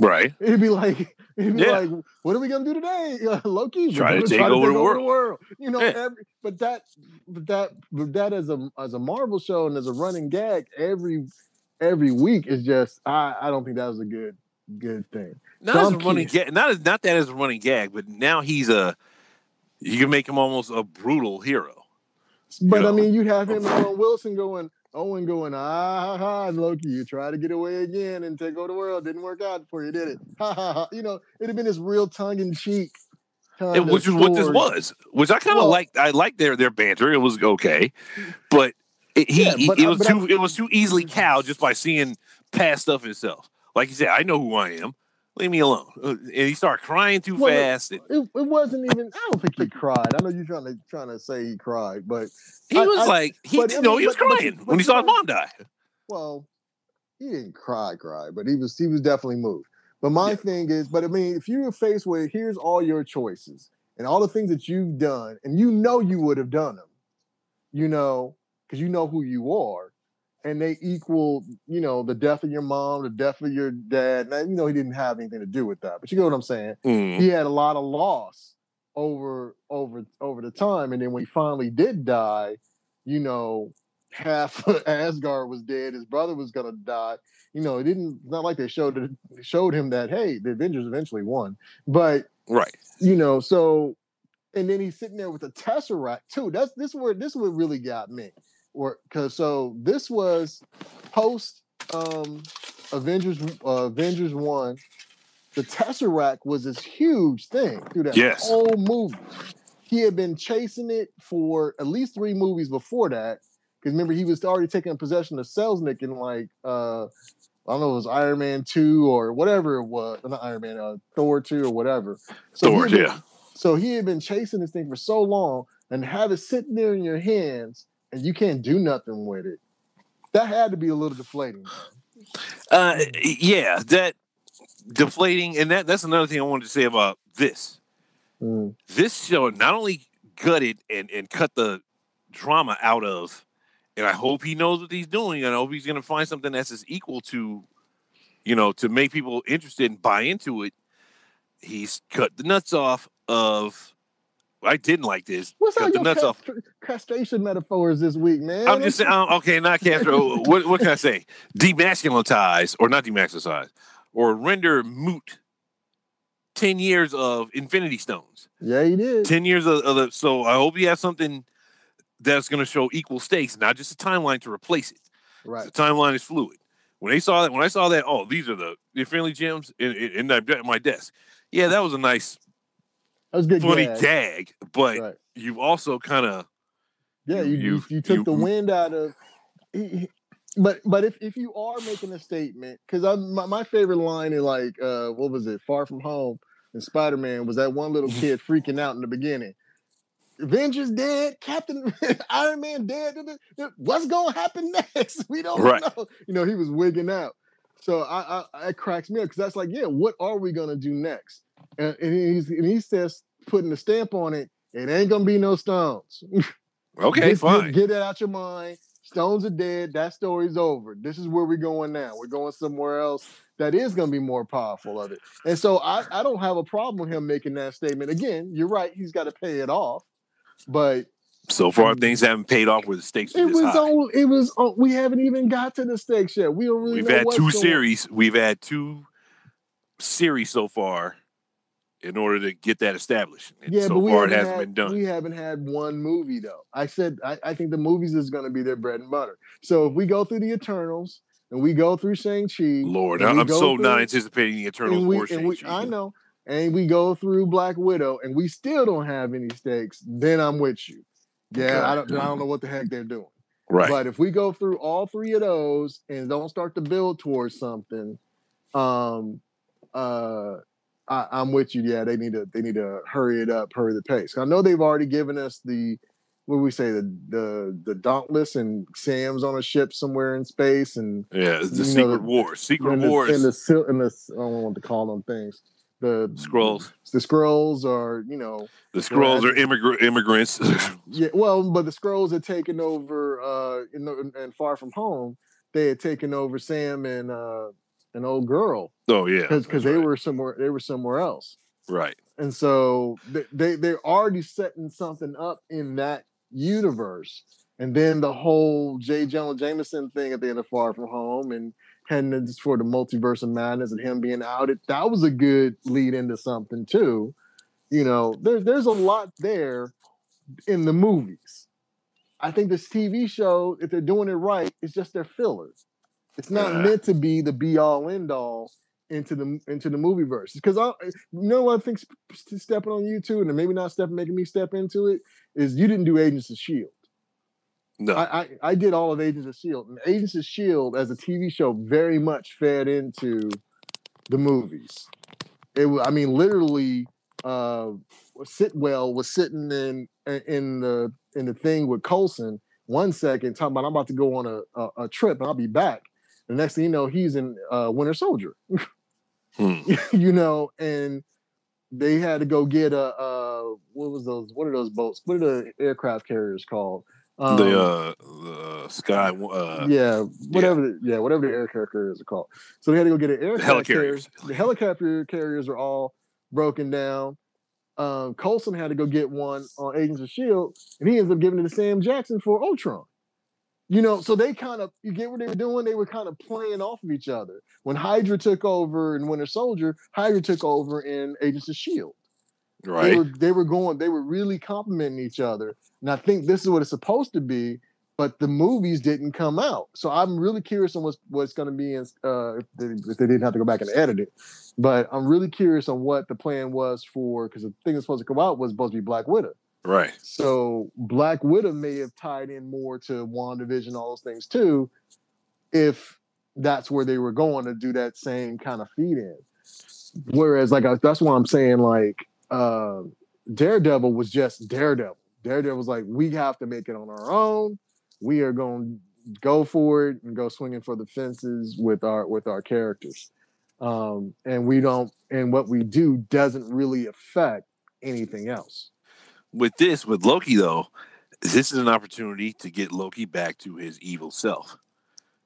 Right. It'd be like, it'd be yeah. like, what are we gonna do today? Uh, Loki try to take, try over, to take the over, the world. You know, yeah. every, but that, but that, but that as a as a Marvel show and as a running gag every every week is just I I don't think that was a good good thing. Not as a running gag, not as not that as a running gag, but now he's a you can make him almost a brutal hero. But know? I mean, you'd have him and Owen Wilson going, Owen going, ah ha ha, Loki, you try to get away again and take over the world. Didn't work out for you, did it? Ha ha ha. You know, it'd have been this real tongue in cheek. Which is what this was. Which I kind of well, liked. I liked their their banter. It was okay, but it, he, yeah, but, it was too I, it was too easily cowed just by seeing past stuff himself. Like you said, I know who I am. Leave me alone. Uh, and he started crying too well, fast. It, it, it, wasn't even. I don't think he cried. I know you're trying to trying to say he cried, but he I, was I, like he but, didn't know he was but, crying when he saw his mom die. Well, he didn't cry, cry, but he was he was definitely moved. But my yeah. thing is, but I mean, if you're faced with here's all your choices and all the things that you've done, and you know you would have done them, you know, because you know who you are, and they equal, you know, the death of your mom, the death of your dad. Now, you know, he didn't have anything to do with that, but you get what I'm saying. Mm. He had a lot of loss over over over the time, and then when he finally did die, you know, half Asgard was dead. His brother was gonna die. You know, it didn't. It's not like they showed it, showed him that hey, the Avengers eventually won, but right. You know, so and then he's sitting there with the Tesseract too. That's this where this what really got me or because so this was post um Avengers uh, Avengers one. The Tesseract was this huge thing through that yes. whole movie. He had been chasing it for at least three movies before that. Because remember, he was already taking possession of Selvig in like uh I don't know, it was Iron Man 2 or whatever it was. Not Iron Man, uh, Thor 2 or whatever. So Thor, been, yeah. So he had been chasing this thing for so long and have it sitting there in your hands and you can't do nothing with it. That had to be a little deflating. Uh, yeah, that deflating, and that that's another thing I wanted to say about this. Mm. This show not only gutted and and cut the drama out of, and I hope he knows what he's doing. I hope he's going to find something that's as equal to, you know, to make people interested and buy into it. He's cut the nuts off of I didn't like this. What's Cut all the your nuts off. cast- castration metaphors this week, man? I'm just saying. uh, Okay, not Castro. what what can I say? Demasculinize or not demasculinize or render moot. Ten years of Infinity Stones. Yeah, he did. Ten years of, of the. So I hope you have something that's going to show equal stakes, not just a timeline to replace it. Right. The timeline is fluid. When they saw that, when I saw that, oh, these are the Infinity Gems in, in, in my desk. Yeah, that was a nice, That was good. funny gag. gag. But Right. you've also kind of Yeah, you, you, you- took you- the wind out of. he- he- But but if, if you are making a statement, because I my, my favorite line in like uh what was it, Far From Home and Spider Man was that one little kid freaking out in the beginning. Avengers dead, Captain Iron Man dead. What's gonna happen next? We don't Right. know. You know, he was wigging out. So I, I it cracks me up because that's like, yeah, what are we gonna do next? And, and he's and he says putting a stamp on it. It ain't gonna be no stones. okay, Just fine. Get, get it out your mind. Stones are dead. That story's over. This is where we're going now. We're going somewhere else that is going to be more powerful of it. And so I, I don't have a problem with him making that statement. Again, you're right. He's got to pay it off. But So far, things haven't paid off with the stakes it was high. on. It was. On, we haven't even got to the stakes yet. We don't really. We've had two series. We've had two series so far in order to get that established. And Yeah, so but we far it hasn't had, been done. We haven't had one movie though. I said I, I think the movies is going to be their bread and butter. So if we go through the Eternals and we go through Shang Chi, Lord, I'm so through- not anticipating the Eternals we, or Shang-Chi. I know, and we go through Black Widow, and we still don't have any stakes. Then I'm with you. Yeah, I don't, I don't know what the heck they're doing. Right. But if we go through all three of those and don't start to build towards something, um, uh, I, I'm with you. Yeah, they need to they need to hurry it up, hurry the pace. I know they've already given us the what do we say the the the Dauntless and Sam's on a ship somewhere in space and yeah, the know, Secret the- Wars. Secret and the, Wars. and the and the I don't know what to call them things. The Skrulls. The Skrulls are you know the Skrulls are immigrant immigrants. yeah well but the Skrulls had taken over uh in, the- and far from home they had taken over Sam and uh an old girl oh yeah, because they right. were somewhere they were somewhere else right. and so they, they they're already setting something up in that universe and then the whole J. Jonah Jameson thing at the end of Far From Home and heading for the multiverse of madness and him being outed that was a good lead into something too you know there's there's a lot there in the movies I think this TV show if they're doing it right it's just their fillers it's not Yeah. meant to be the be all end all into the into the movie verse because I you know what I think stepping on you too and maybe not stepping making me step into it is you didn't do Agents of Shield. No, I, I I did all of Agents of Shield and Agents of Shield as a TV show very much fed into the movies. It I mean literally uh Sitwell was sitting in in the in the thing with Coulson one second talking about I'm about to go on a, a, a trip and I'll be back. The next thing you know, he's in uh, Winter Soldier. Hmm. you know, and they had to go get a uh, what was those? What are those boats? What are the aircraft carriers called? Um, the uh, the sky. Uh, yeah, whatever. The, yeah, whatever the aircraft carriers are called. So they had to go get an aircraft carrier. The helicopter carriers are all broken down. Um, Coulson had to go get one on Agents of Shield, and he ends up giving it to Sam Jackson for Ultron. You know, so they kind of you get what they were doing. They were kind of playing off of each other. When Hydra took over in Winter Soldier, Hydra took over in Agents of Shield they right. were they were going they were really complimenting each other and i think this is what it's supposed to be but the movies didn't come out so i'm really curious on what's what's going to be in uh if they, if they didn't have to go back and edit it but i'm really curious on what the plan was for because the thing that's supposed to come out was supposed to be black widow right. so black widow may have tied in more to wandavision all those things too if that's where they were going to do that same kind of feed in whereas like I, that's why i'm saying like uh, Daredevil was just Daredevil. Daredevil was like, we have to make it on our own. We are going to go for it and go swinging for the fences with our with our characters. Um, and we don't, and what we do doesn't really affect anything else. With this, with Loki though, this is an opportunity to get Loki back to his evil self,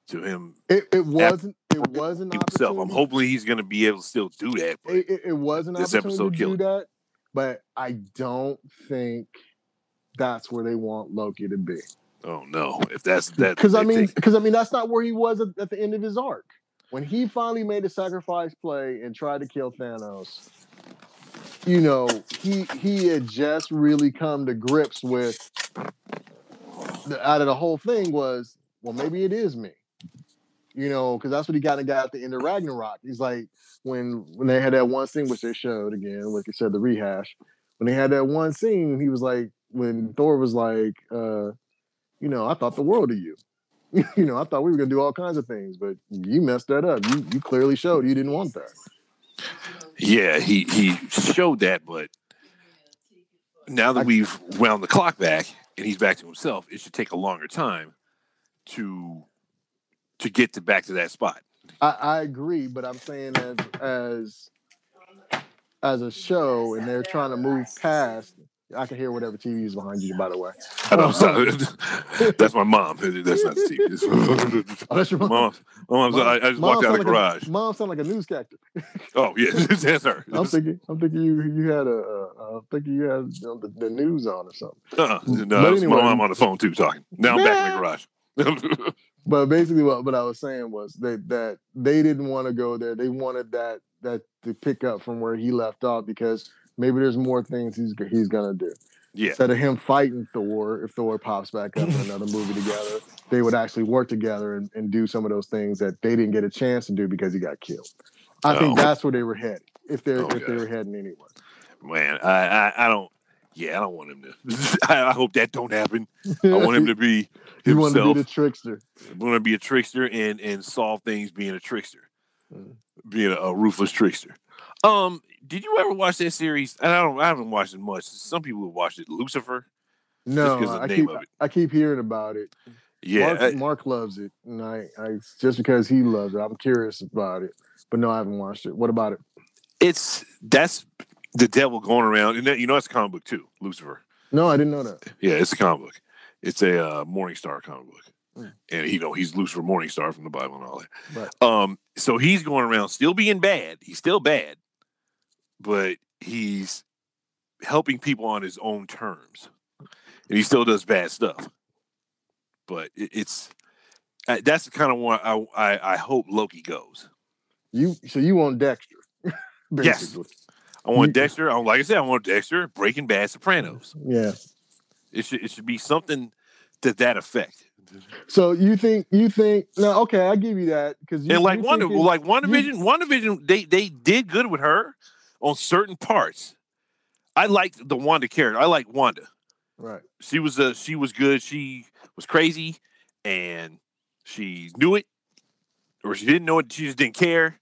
to him It, it wasn't. It was an himself. I'm hoping he's going to be able to still do that. But It, it, it was an This opportunity episode to do that, but I don't think that's where they want Loki to be. Oh no! If that's that, Because I mean, because I mean, that's not where he was at, at the end of his arc. When he finally made a sacrifice play and tried to kill Thanos, you know, he he had just really come to grips with the, out of the whole thing was, well, maybe it is me. You know, because that's what he kind of got at the end of Ragnarok. He's like, when when they had that one scene, which they showed again, like I said, the rehash. When they had that one scene, he was like, when Thor was like, uh, you know, I thought the world of you. you know, I thought we were gonna do all kinds of things, but you messed that up. You you clearly showed you didn't want that. Yeah, he he showed that, but now that we've wound the clock back and he's back to himself, it should take a longer time to to get to back to that spot. I, I agree, but I'm saying as as as a show, and they're trying to move past. I can hear whatever TV is behind you, by the way. I don't know. That's my mom. That's not Steve. Oh, that's your mom. mom. My mom's, I, I just walked out of the like garage. A, mom sound like a news newscaster. Oh yeah, that's her. I'm thinking, I'm thinking you you had a, uh, I'm thinking you had you know, the, the news on or something. Uh-uh. No, But anyway. my mom on the phone too talking. Now I'm back in the garage. But basically, what, what I was saying was that that they didn't want to go there. They wanted that that to pick up from where he left off because maybe there's more things he's he's gonna do. yeah, Instead of him fighting Thor, if Thor pops back up in another movie together, they would actually work together and, and do some of those things that they didn't get a chance to do because he got killed. I think Oh. that's where they were headed. If they're if Okay. they were heading anywhere. man, I, I I don't. Yeah, I don't want him to. I, hope that don't happen. I want him to be you want to be the trickster. I want to be a trickster and and solve things being a trickster, Mm. being a, a ruthless trickster. Um, did you ever watch that series? And I don't. I haven't watched it much. Some people have watched it. Lucifer. No, I keep. I keep hearing about it. Yeah, Mark, I- Mark loves it, and I, I just because he loves it, I'm curious about it. But no, I haven't watched it. What about it? it's that's the devil going around, and that, you know it's a comic book too, Lucifer. No, I didn't know that. Yeah, it's a comic book. It's a uh, Morning Star comic book, Mm. and you know he's Lucifer Morning Star from the Bible and all that. Right. Um, so he's going around still being bad. He's still bad, but he's helping people on his own terms, and he still does bad stuff. But it, it's that's the kind of one I, I I hope Loki goes. You so you want Dexter? Yes. basically. I want You- Dexter. I, like I said, I want Dexter, Breaking Bad, Sopranos. Yeah. It should it should be something to that effect. So you think you think no? Okay, I give you that because and like Wanda, like WandaVision, WandaVision, they they did good with her on certain parts. I liked the Wanda character. I like Wanda. right. She was uh, she was good. She was crazy, and she knew it, or she didn't know it. She just didn't care,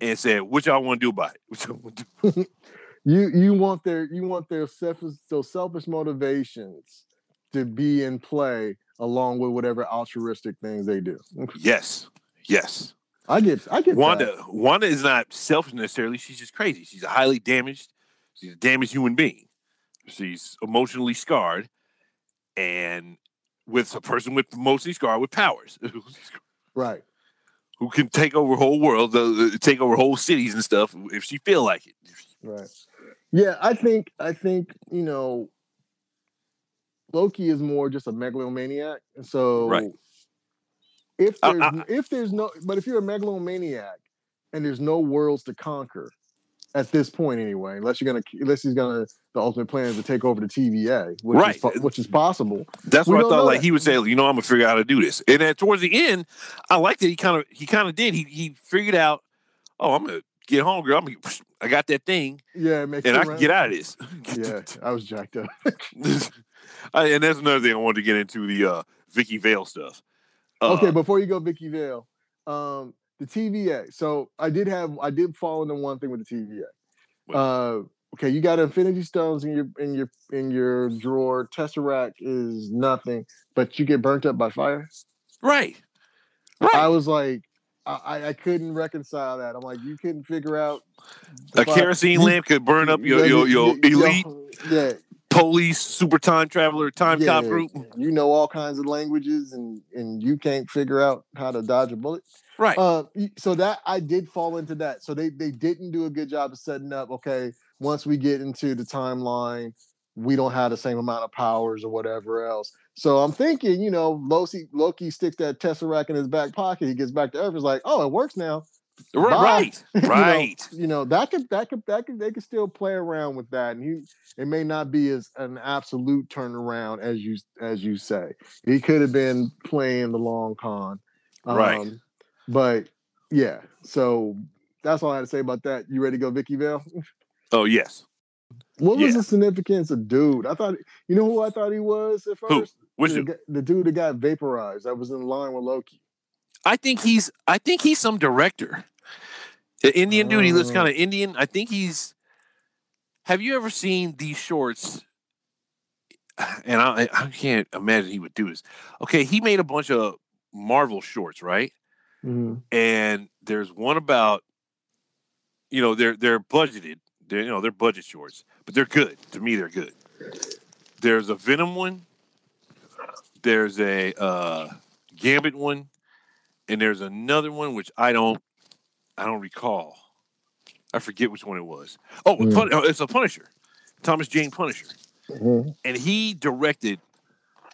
and said, "What y'all want to do about it?" What y'all wanna do?" You you want their you want their selfish those selfish motivations to be in play along with whatever altruistic things they do. yes, yes. I get I get Wanda, that. Wanda is not selfish necessarily. She's just crazy. She's a highly damaged. She's a damaged human being. She's emotionally scarred, and with a person with emotionally scarred with powers, Right. who can take over whole world, uh, take over whole cities and stuff if she feel like it. Right. Yeah, I think I think you know Loki is more just a megalomaniac, and so Right. If there's I- if there's no but if you're a megalomaniac and there's no worlds to conquer at this point anyway, unless you're gonna unless he's gonna the ultimate plan is to take over the TVA, which Right. is which is possible. That's We what I thought. Like that. he would say, you know, I'm gonna figure out how to do this. And then towards the end, I liked that he kind of he kind of did. He he figured out, oh, I'm gonna get home, girl. I'm gonna, I got that thing, Yeah, and I can get out of this. Yeah, I was jacked up. I, and that's another thing I wanted to get into the uh Vicky Vale stuff. Uh, okay, before you go, Vicky Vale, um, the TVA. So I did have I did fall into one thing with the TVA. Uh, okay, you got Infinity Stones in your in your in your drawer. Tesseract is nothing, but you get burnt up by fire. right, Right. I was like, I, I- couldn't reconcile that. I'm like, you couldn't figure out A fire- kerosene lamp could burn up your your, your elite Yeah, police super time traveler time cop group. You know all kinds of languages, and and you can't figure out how to dodge a bullet. Right. Uh, so that I did fall into that. So they they didn't do a good job of setting up. Okay, once we get into the timeline, we don't have the same amount of powers or whatever else. So I'm thinking, you know, Loki, Loki sticks that tesseract in his back pocket. He gets back to Earth. It's like, oh, it works now. Bye. Right, You know, right. You know, that could that could that could they could still play around with that, and he it may not be as an absolute turnaround as you as you say. He could have been playing the long con, Right. Um, But yeah, so that's all I had to say about that. You ready to go, Vicky Vale? Oh yes. What was Yeah. the significance of dude? I thought you know who I thought he was at first. Who? Which the, the dude that got vaporized that was in line with Loki. I think he's I think he's some director. The Indian dude, he looks Oh. kind of Indian. I think he's have you ever seen these shorts? And I I can't imagine he would do this. Okay, he made a bunch of Marvel shorts, right? Mhm. And there's one about you know, they're they're budgeted. They're you know, they're budget shorts, but they're good. To me, they're good. There's a Venom one. There's a uh Gambit one, and there's another one which I don't I don't recall. I forget which one it was. Oh, Mm. Pun- oh, it's a Punisher, Thomas Jane Punisher, Mhm. and he directed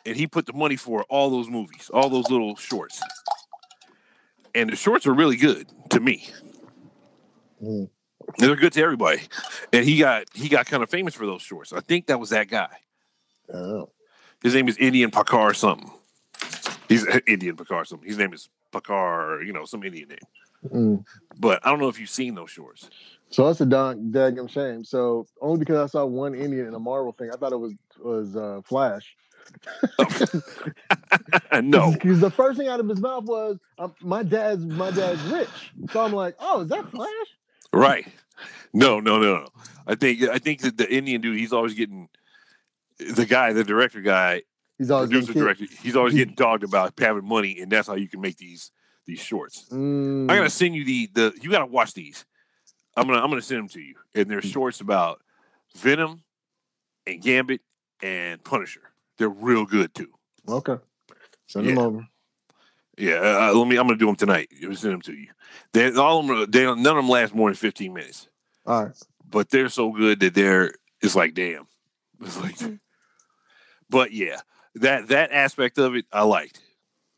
and he put the money for all those movies, all those little shorts, and the shorts are really good to me. And they're good to everybody, and he got he got kind of famous for those shorts. I think that was that guy. Oh. His name is Indian Pakar something. He's Indian Pakar something. His name is Pakar, you know, some Indian name. Mm. But I don't know if you've seen those shorts. So that's a dang, daggum shame. So only because I saw one Indian in a Marvel thing, I thought it was was uh, Flash. no, because the first thing out of his mouth was, um, "My dad's my dad's rich." So I'm like, "Oh, is that Flash?" right? No, no, no, no. I think I think that the Indian dude, he's always getting the guy, the director guy, He's always producer director. He's always getting dogged about having money, and that's how you can make these these shorts. Mm, I'm gonna send you the the. You gotta watch these. I'm gonna I'm gonna send them to you, and they're shorts about Venom and Gambit and Punisher. They're real good too. okay. Send them over. Yeah, uh, let me. I'm gonna do them tonight. I'm gonna send them to you. They all of them. They none of them last more than 15 minutes, All right. but they're so good that they're. It's like damn. It's like. But yeah, that that aspect of it I liked,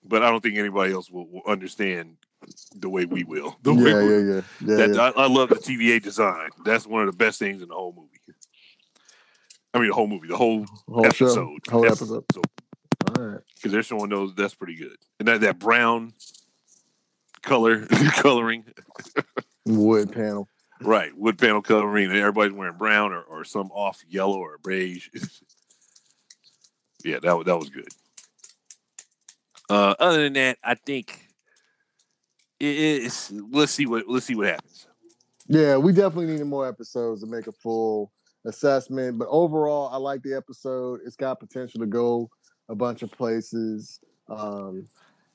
but I don't think anybody else will, will understand the way we will. The Yeah, way yeah, yeah, yeah. that yeah. I, I love the TVA design. That's one of the best things in the whole movie. I mean, the whole movie, the whole Whole show, episode, whole That's- episode. All right. because they're showing those, that's pretty good. And that that brown color coloring, Wood panel. right? Wood panel coloring, and everybody's wearing brown or, or some off yellow or beige. yeah, that wa- that was good. Uh, other than that, I think it's let's see what let's see what happens. Yeah, we definitely needed more episodes to make a full assessment. But overall, I like the episode. It's got potential to go a bunch of places. Um,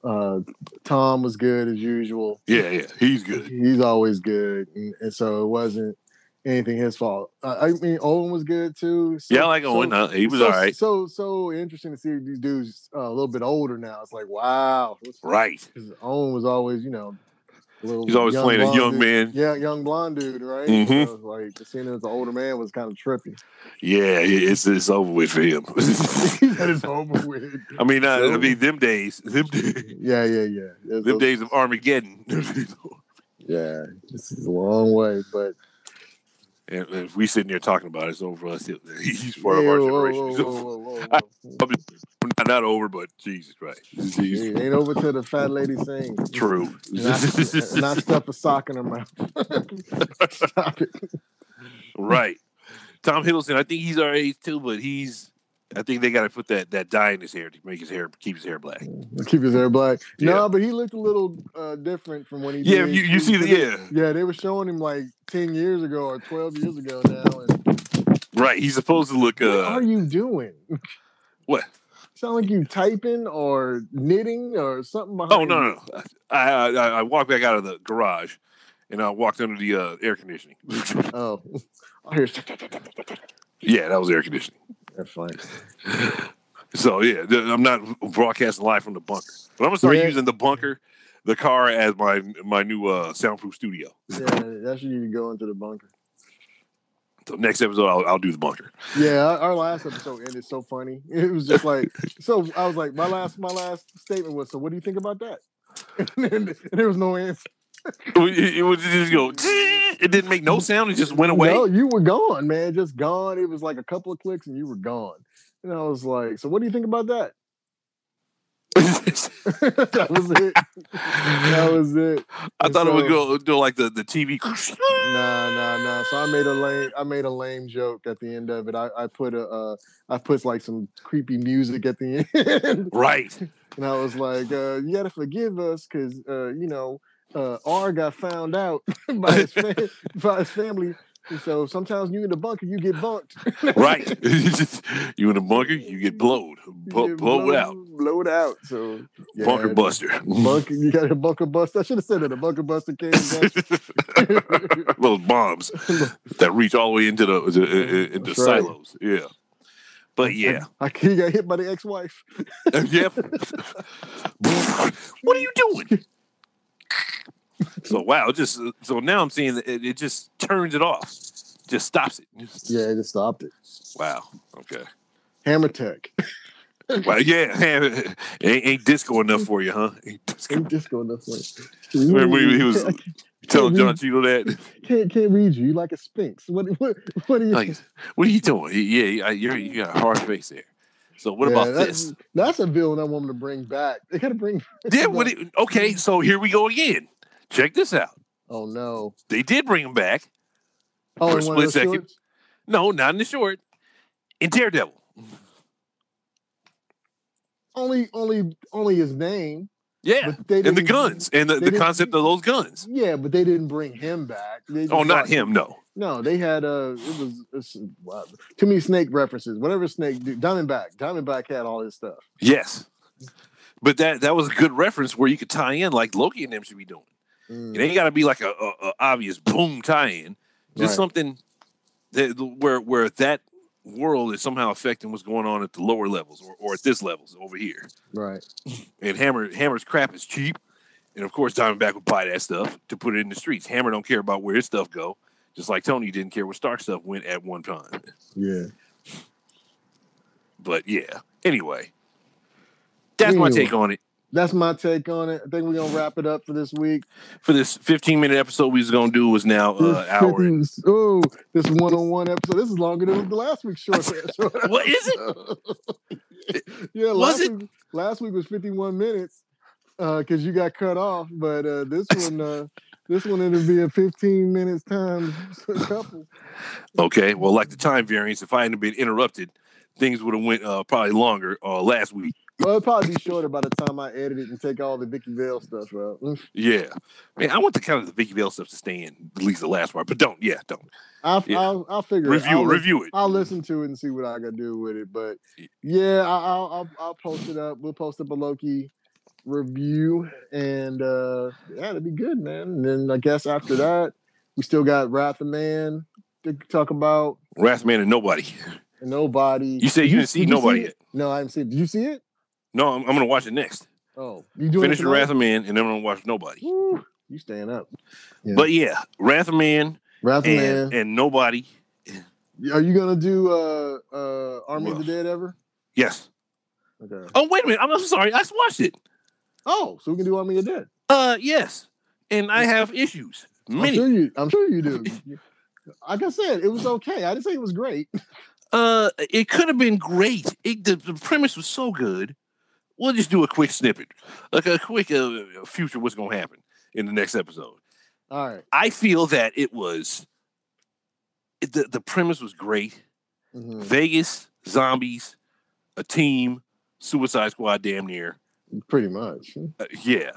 uh, Tom was good as usual. Yeah, yeah, he's good. He's always good, and, and so it wasn't anything his fault. Uh, I mean, Owen was good too. So- Yeah, I like Owen. uh, he was so, all right. So so interesting to see these dudes uh, a little bit older now. It's like wow, Right. 'Cause Owen was always you know. a little He's always playing a young dude. man. Yeah, young blonde dude, right? Mm-hmm. So, like seeing him as an older man was kind of trippy. Yeah, it's it's over with for him. that is over with. I mean, uh, I mean, them days, them days, Yeah, yeah, yeah. There's them those- days of Armageddon. Yeah, this is a long way, but and if we sitting there talking about it, it's over for us. He's part of our whoa, generation. whoa, over. whoa, whoa, not, not over, but Jesus Christ, Jesus. It ain't over till the fat lady sings. True. Not, not stuff a sock in her mouth. Stop it. right. Tom Hiddleston, I think he's our age too, but he's. I think they got to put that that dye in his hair to make his hair keep his hair black. Keep his hair black. Yeah. No, but he looked a little uh, different from when he. Yeah, did. you, you see the yeah, Yeah, they were showing him like ten years ago or twelve years ago now. And right. He's supposed to look. what uh are you doing? What? Sound like you typing or knitting or something behind. Oh no, no. no. I, I I I walked back out of the garage, and I walked under the uh, air conditioning. Oh, I hear. yeah, that was air conditioning. That's fine. So yeah, I'm not broadcasting live from the bunker, but I'm gonna start Yeah. using the bunker, the car as my my new uh, soundproof studio. Yeah, that's you need to go into the bunker. So next episode, I'll, I'll do the bunker. Yeah, our, our last episode ended so funny. It was just like so. I was like, my last my last statement was, so what do you think about that? And, then- and there was no answer. It, it was just go. It didn't make no sound. It just went away. No, you were gone, man. Just gone. It was like a couple of clicks and you were gone. And I was like, so what do you think about that? that was it. That was it. I thought it would go do like the the TV. Nah, nah, nah. So I made a lame, I made a lame joke at the end of it. I, I put a, uh, I put like some creepy music at the end, Right. and I was like, uh, "You gotta forgive us, cause uh, you know, uh, R got found out by his fa- by his family, and so sometimes you in the bunker, you get bunked. Right. you in the bunker, you get blowed, You blow, get blow it out. blowed out. So yeah, bunker buster. bunker, you got a bunker buster. I should have said that. A bunker buster came. Those bombs that reach all the way into the, the uh, into That's right. silos. Yeah. But yeah. I, he got hit by the ex-wife. yep. what are you doing? So wow, just so now I'm seeing that it, it just turns it off, just stops it. Yeah, it just stopped it. Wow. Okay. Hammer Tech. Well, yeah, ain't, ain't disco enough for you, huh? Ain't disco. Ain't disco enough for Remember he, he was telling Don Cheadle that. can't can't read you. You like a sphinx. What what what are you? Like, what are you doing? Yeah, you're, you got a hard face there. So what Yeah, about that's, this? That's a villain I want them to bring back. They gotta bring. Yeah, what it, okay, so here we go again. Check this out. Oh no! They did bring him back. Oh, For a split second. shorts? No, not in the short. In Daredevil. Only only only his name. Yeah. And the guns and the, the concept of those guns. Yeah, but they didn't bring him back. Oh, not him, no. No, they had uh it was it's, wow, too many snake references. Whatever snake do, Diamondback. Diamondback had all his stuff. Yes. But that that was a good reference where you could tie in like Loki and them should be doing. Mm, It ain't got to be like a, a, a obvious boom tie-in. Just Right. something that where where that world is somehow affecting what's going on at the lower levels or, or at this levels over here. right. And Hammer Hammer's crap is cheap, and of course Diamondback would buy that stuff to put it in the streets. Hammer don't care about where his stuff go, just like Tony didn't care where Stark stuff went at one time. Yeah. But yeah, anyway, that's my take on it. That's my take on it. I think we're gonna wrap it up for this week. For this 15 minute episode, we was gonna do was now uh, hour. and- Oh, this one-on-one episode. This is longer than the last week's short. short What is it? yeah, Was last it? Week, last week was 51 minutes because you got cut off, but uh, this one, uh, this one it'll be a 15 minutes time couple. Okay, well, like the time variance, if I hadn't been interrupted, things would have went uh, probably longer uh, last week. Well, it'll probably be shorter by the time I edit it and take all the Vicky Vale stuff out. Yeah, man, I want the kind of the Vicky Vale stuff to stay in at least the last part, but don't. Yeah, don't I'll, Yeah. I'll, I'll figure review it. I'll it. li- Review it. I'll listen to it and see what I can do with it. But yeah, I- I'll I'll, I'll post it up. We'll post up a Loki review, and uh yeah, it'll be good, man. And then I guess after that, we still got Wrath of Man to talk about. Wrathman and nobody. And nobody. You said you didn't see did nobody it? yet. No, I haven't seen it. Did you see it? No, I'm, I'm gonna watch it next. Oh, you doing Finish the Wrath of Man, and then I'm gonna watch nobody. Woo, you staying up? Yeah. But yeah, Wrath of Man Wrath of and Man. and nobody. Are you gonna do uh uh Army of the Dead ever? Yes. Okay. Oh wait a minute. I'm, I'm sorry. I just watched it. Oh, so we can do Army of Dead. Uh, yes. And I have issues. I'm Many. sure you. I'm sure you do. like I said, it was okay. I didn't say it was great. Uh, it could have been great. It, the, the premise was so good. We'll just do a quick snippet, like a quick uh, future. What's going to happen in the next episode? All right. I feel that it was it, the the premise was great. Mhm. Vegas zombies, a team, Suicide Squad, damn near. Pretty much. Uh, yeah,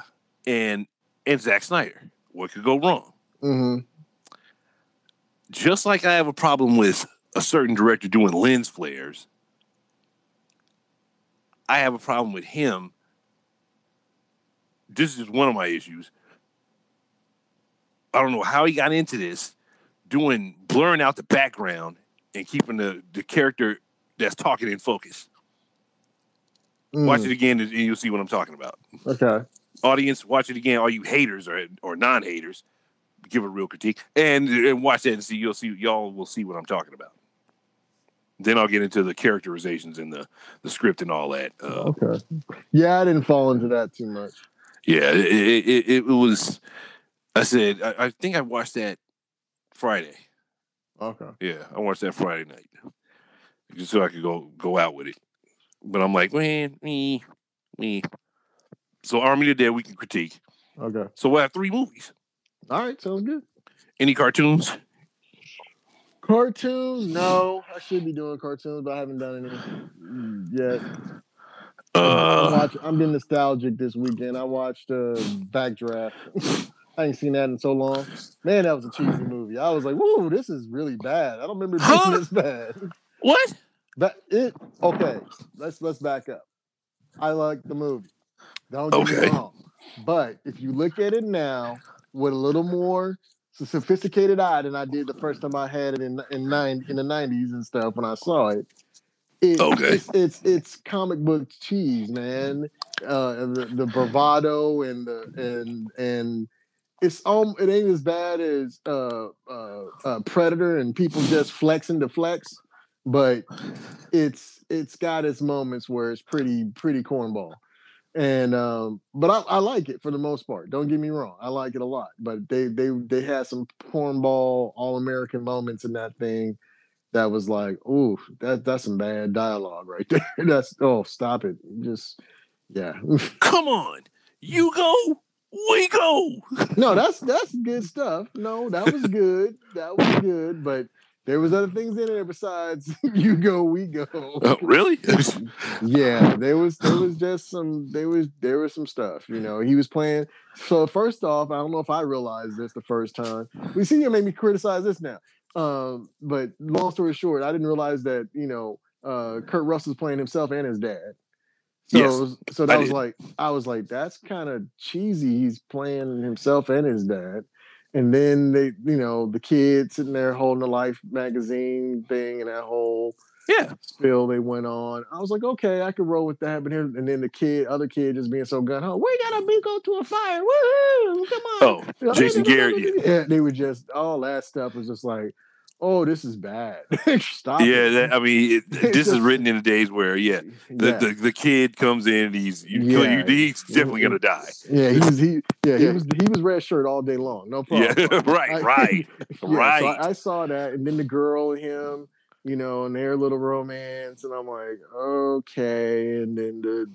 and and Zack Snyder. What could go wrong? hmm Just like I have a problem with a certain director doing lens flares, I have a problem with him. This is one of my issues. I don't know how he got into this, doing blurring out the background and keeping the, the character that's talking in focus. Watch it again and you'll see what I'm talking about. Okay. Audience, watch it again. All you haters or or non haters, give a real critique and, and watch that and see you'll see y'all will see what I'm talking about. Then I'll get into the characterizations and the the script and all that. Uh, okay. Yeah, I didn't fall into that too much. Yeah, it, it, it, it was. I said I, I think I watched that Friday. Okay. Yeah, I watched that Friday night just so I could go go out with it. But I'm like, man, me, me. So Army of the Dead, we can critique. Okay. So we'll have three movies. All right, sounds good. Any cartoons? Cartoons? No, I should be doing cartoons, but I haven't done any yet. I'm, Uh, watching, I'm being nostalgic this weekend. I watched uh, Backdraft. I ain't seen that in so long. Man, that was a cheesy movie. I was like, "Whoa, this is really bad." I don't remember it being Huh? this bad. what? But it okay. Let's let's back up. I like the movie. Don't get Okay. me wrong. But if you look at it now with a little more sophisticated eye than I did the first time I had it in in nine in the nineties and stuff when I saw it, it Okay. it's, it's it's comic book cheese, man. Uh, the, the bravado and the and and it's um it ain't as bad as uh, uh, uh Predator and people just flexing to flex, but it's it's got its moments where it's pretty pretty cornball. And um, but I, I like it for the most part. Don't get me wrong, I like it a lot. But they they they had some cornball all American moments in that thing that was like, oh that that's some bad dialogue right there. that's oh, stop it. Just yeah. Come on, you go, we go. no, that's that's good stuff. No, that was good. That was good. But there was other things in there besides you go, we go. Oh, really? yeah, there was there was just some there was there was some stuff. You know, he was playing. So first off, I don't know if I realized this the first time. We see you made me criticize this now. Um, but long story short, I didn't realize that you know uh, Kurt Russell's playing himself and his dad. So Yes, was- so that I was did. like I was like that's kind of cheesy. He's playing himself and his dad. And then they, you know, the kid sitting there holding the Life magazine thing and that whole yeah. spill they went on. I was like, okay, I could roll with that. But here, and then the kid, other kid, just being so gun ho, we gotta be go to a fire. Come on. Oh, Jason Gedrick. Yeah, Yeah, they were just all that stuff was just like, oh, this is bad. Stop. yeah. That, I mean, it, this is written in the days where, yeah, the, yeah. the, the kid comes in and he's you, Yeah. you, he's definitely gonna die. yeah, he was he yeah, he was he was red shirt all day long. No problem. Yeah, right, I- right, Yeah, so right. I, I saw that, and then the girl and him, you know, and their little romance, and I'm like, okay. And then the,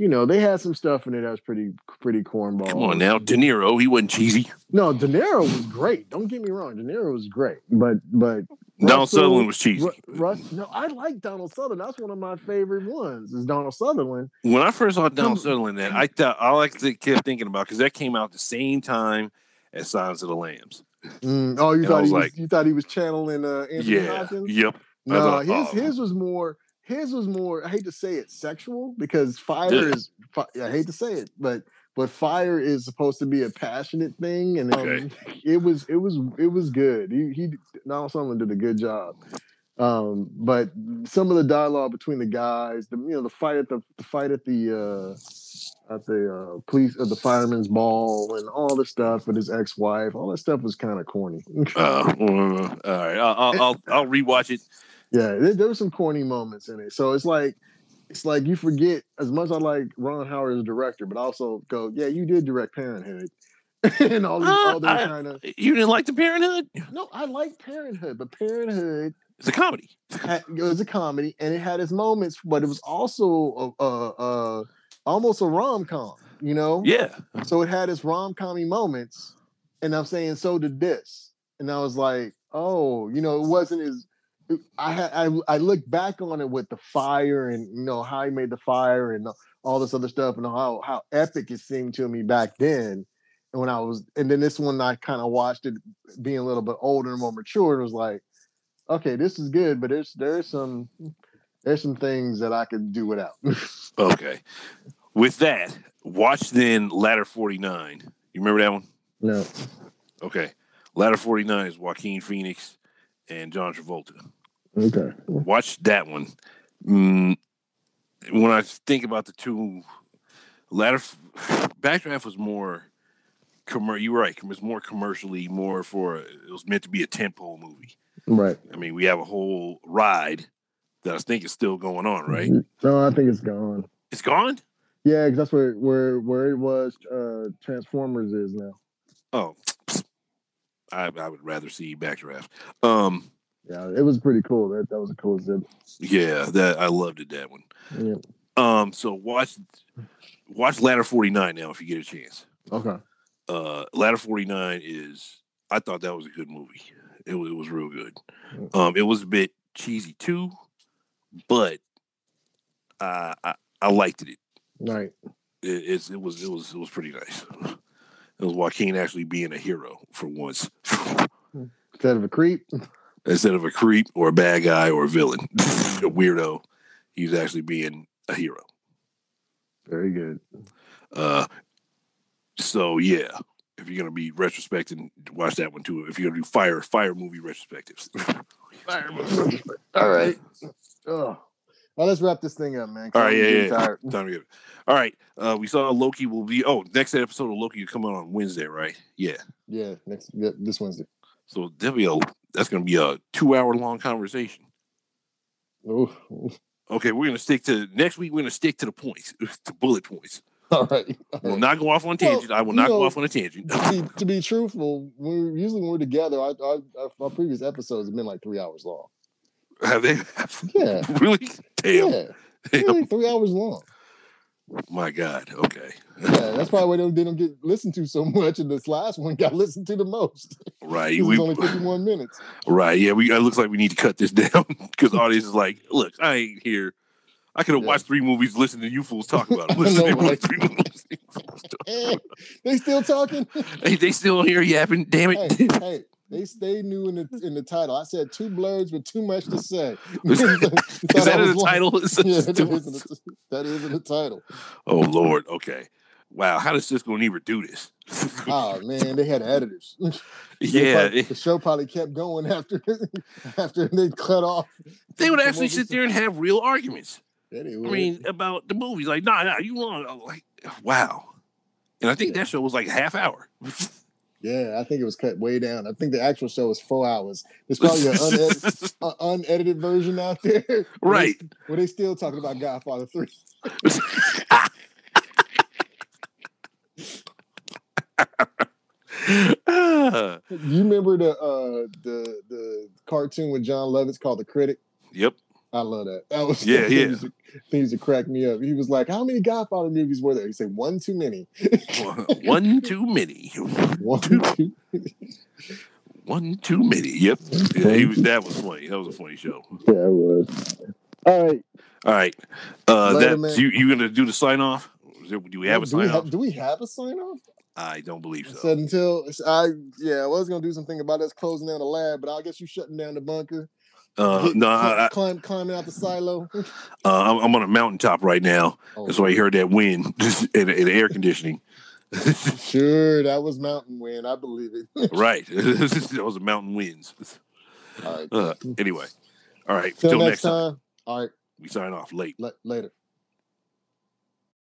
you know, they had some stuff in it that was pretty, pretty cornball. Come on now, De Niro. He wasn't cheesy. No, De Niro was great. Don't get me wrong, De Niro was great, but but Donald Russell- Sutherland was cheesy. Ru- Russ, no, I like Donald Sutherland. That's one of my favorite ones. Is Donald Sutherland? when I first saw Donald Come- Sutherland, that I thought I like to kept thinking about because that came out the same time as Silence of the Lambs. Mm, oh, you And thought he was, like- you thought he was channeling uh, Anthony yeah. Hopkins? Yep. No, thought, his oh. his was more his was more. I hate to say it, sexual because fire is. fi- I hate to say it, but but fire is supposed to be a passionate thing, and um, Okay. it was it was it was good. He he Donald Sutherland did a good job. Um, but some of the dialogue between the guys, the you know the fight at the, the fight at the uh, at the uh, police at the fireman's ball and all the stuff with his ex-wife, all that stuff was kind of corny. Uh, uh, all right, I'll I'll I'll rewatch it. Yeah, there, there were some corny moments in it. So it's like it's like you forget as much as I like Ron Howard as a director, but also go, yeah, you did direct Parenthood. and all these Uh, all kind of You didn't like the Parenthood? no, I like Parenthood, but Parenthood It's a comedy. had, it was a comedy and it had its moments, but it was also a, a, a almost a rom com, you know. Yeah. So it had its rom commy moments, and I'm saying so did this, and I was like, oh, you know, it wasn't as I had I I look back on it with the fire and you know how he made the fire and all this other stuff and how how epic it seemed to me back then. And when I was, and then this one I kind of watched it being a little bit older and more mature, and was like, okay, this is good, but there's there's some there's some things that I could do without. Okay. With that, watch then Ladder 49. You remember that one? no, Okay. Ladder 49 is Joaquin Phoenix and John Travolta. Okay, Watch that one. Mm, when I think about the two, latter, Backdraft was more commer- you're right. It was more commercially, more for it was meant to be a tempo movie. Right. I mean, we have a whole ride that I think is still going on, right? No, I think it's gone. It's gone. Yeah, because that's where where where it was. Uh, Transformers is now. Oh, I, I would rather see Backdraft. Um, Yeah, it was pretty cool. That that was a cool exhibit. yeah, that I loved it that one. Yeah. Um, so watch watch Ladder 49 now if you get a chance. Okay. Uh, Ladder 49 is I thought that was a good movie. It was it was real good. Um, it was a bit cheesy too, but uh, I I liked it. Right. It, it's it was it was it was pretty nice. It was Joaquin actually being a hero for once. Instead of a creep. instead of a creep or a bad guy or a villain, a weirdo, he's actually being a hero. Very good. Uh, so yeah, if you're gonna be retrospecting, watch that one too. If you're gonna do fire fire movie retrospectives, fire movie. All right. Oh. Well, let's wrap this thing up, man. All right, yeah, yeah. tired. Time to get it. All right, uh, we saw Loki will be. Oh, next episode of Loki is coming on Wednesday, right? Yeah. Yeah, next yeah, this Wednesday. So that'll be a that's gonna be a two hour long conversation. Ooh. Okay, we're gonna stick to next week. We're gonna stick to the points, to bullet points. All right. All We'll right. not go off on a Well, tangent. I will not go off on a tangent. to, be, to be truthful, when we usually when we're together, our, our, our, our previous episodes have been like three hours long. Have they? Yeah. really? Damn. Yeah. They're like three hours long. My God. Okay. Yeah, that's probably why they don't, they get listened to so much, and this last one got listened to the most. Right. It We, was only 51 minutes. right. Yeah. We. It looks like we need to cut this down because audience is like, look, I ain't here. I could have Yeah. watched three movies, listened to you fools talk about them. Listen know, right? three movies. Hey, they still talking? hey, they still here yapping. Damn it. hey, they stay new in the in the title. I said two blurs with too much to say. Is that in the title? Yeah, a that stupid- is, in the, that is in the title. Oh Lord. Okay. Wow. How does Siskel and Ebert do this? Oh man, they had editors. Yeah. probably- the show probably kept going after after they cut off. They would actually sit there and have real arguments. Yeah, I mean, about the movies. Like, nah, nah, you want like, wow. And I think Yeah. that show was like a half hour. yeah, I think it was cut way down. I think the actual show was four hours. There's probably an unedited, uh, unedited version out there, where they- right. Where they still talking about Godfather Three. You remember the uh the the cartoon with Jon Lovitz called The Critic? yep. I love that. That was Yeah, yeah. to- that used to crack me up. He was like, "How many Godfather movies were there?" He said, "One too many." One too many. One too. Many. One too many. Yep. Yeah, he was, that was funny. That was a funny show. Yeah, it was. All right. All right. Uh, Later, that man. you you gonna do the sign off? Do we have a we sign have, off? do we have a sign off? I don't believe I so. until I yeah, I was gonna do something about us closing down the lab, but I guess you shutting down the bunker. Uh, no, climb, I, I, climb, climbing out the silo. uh, I'm, I'm on a mountaintop right now. Oh, That's why you heard that wind and, and air conditioning. Sure, that was mountain wind. I believe it. right. Those are mountain winds. All right. Uh, anyway. All right. Till next next time. time. All right. We sign off late. La- later.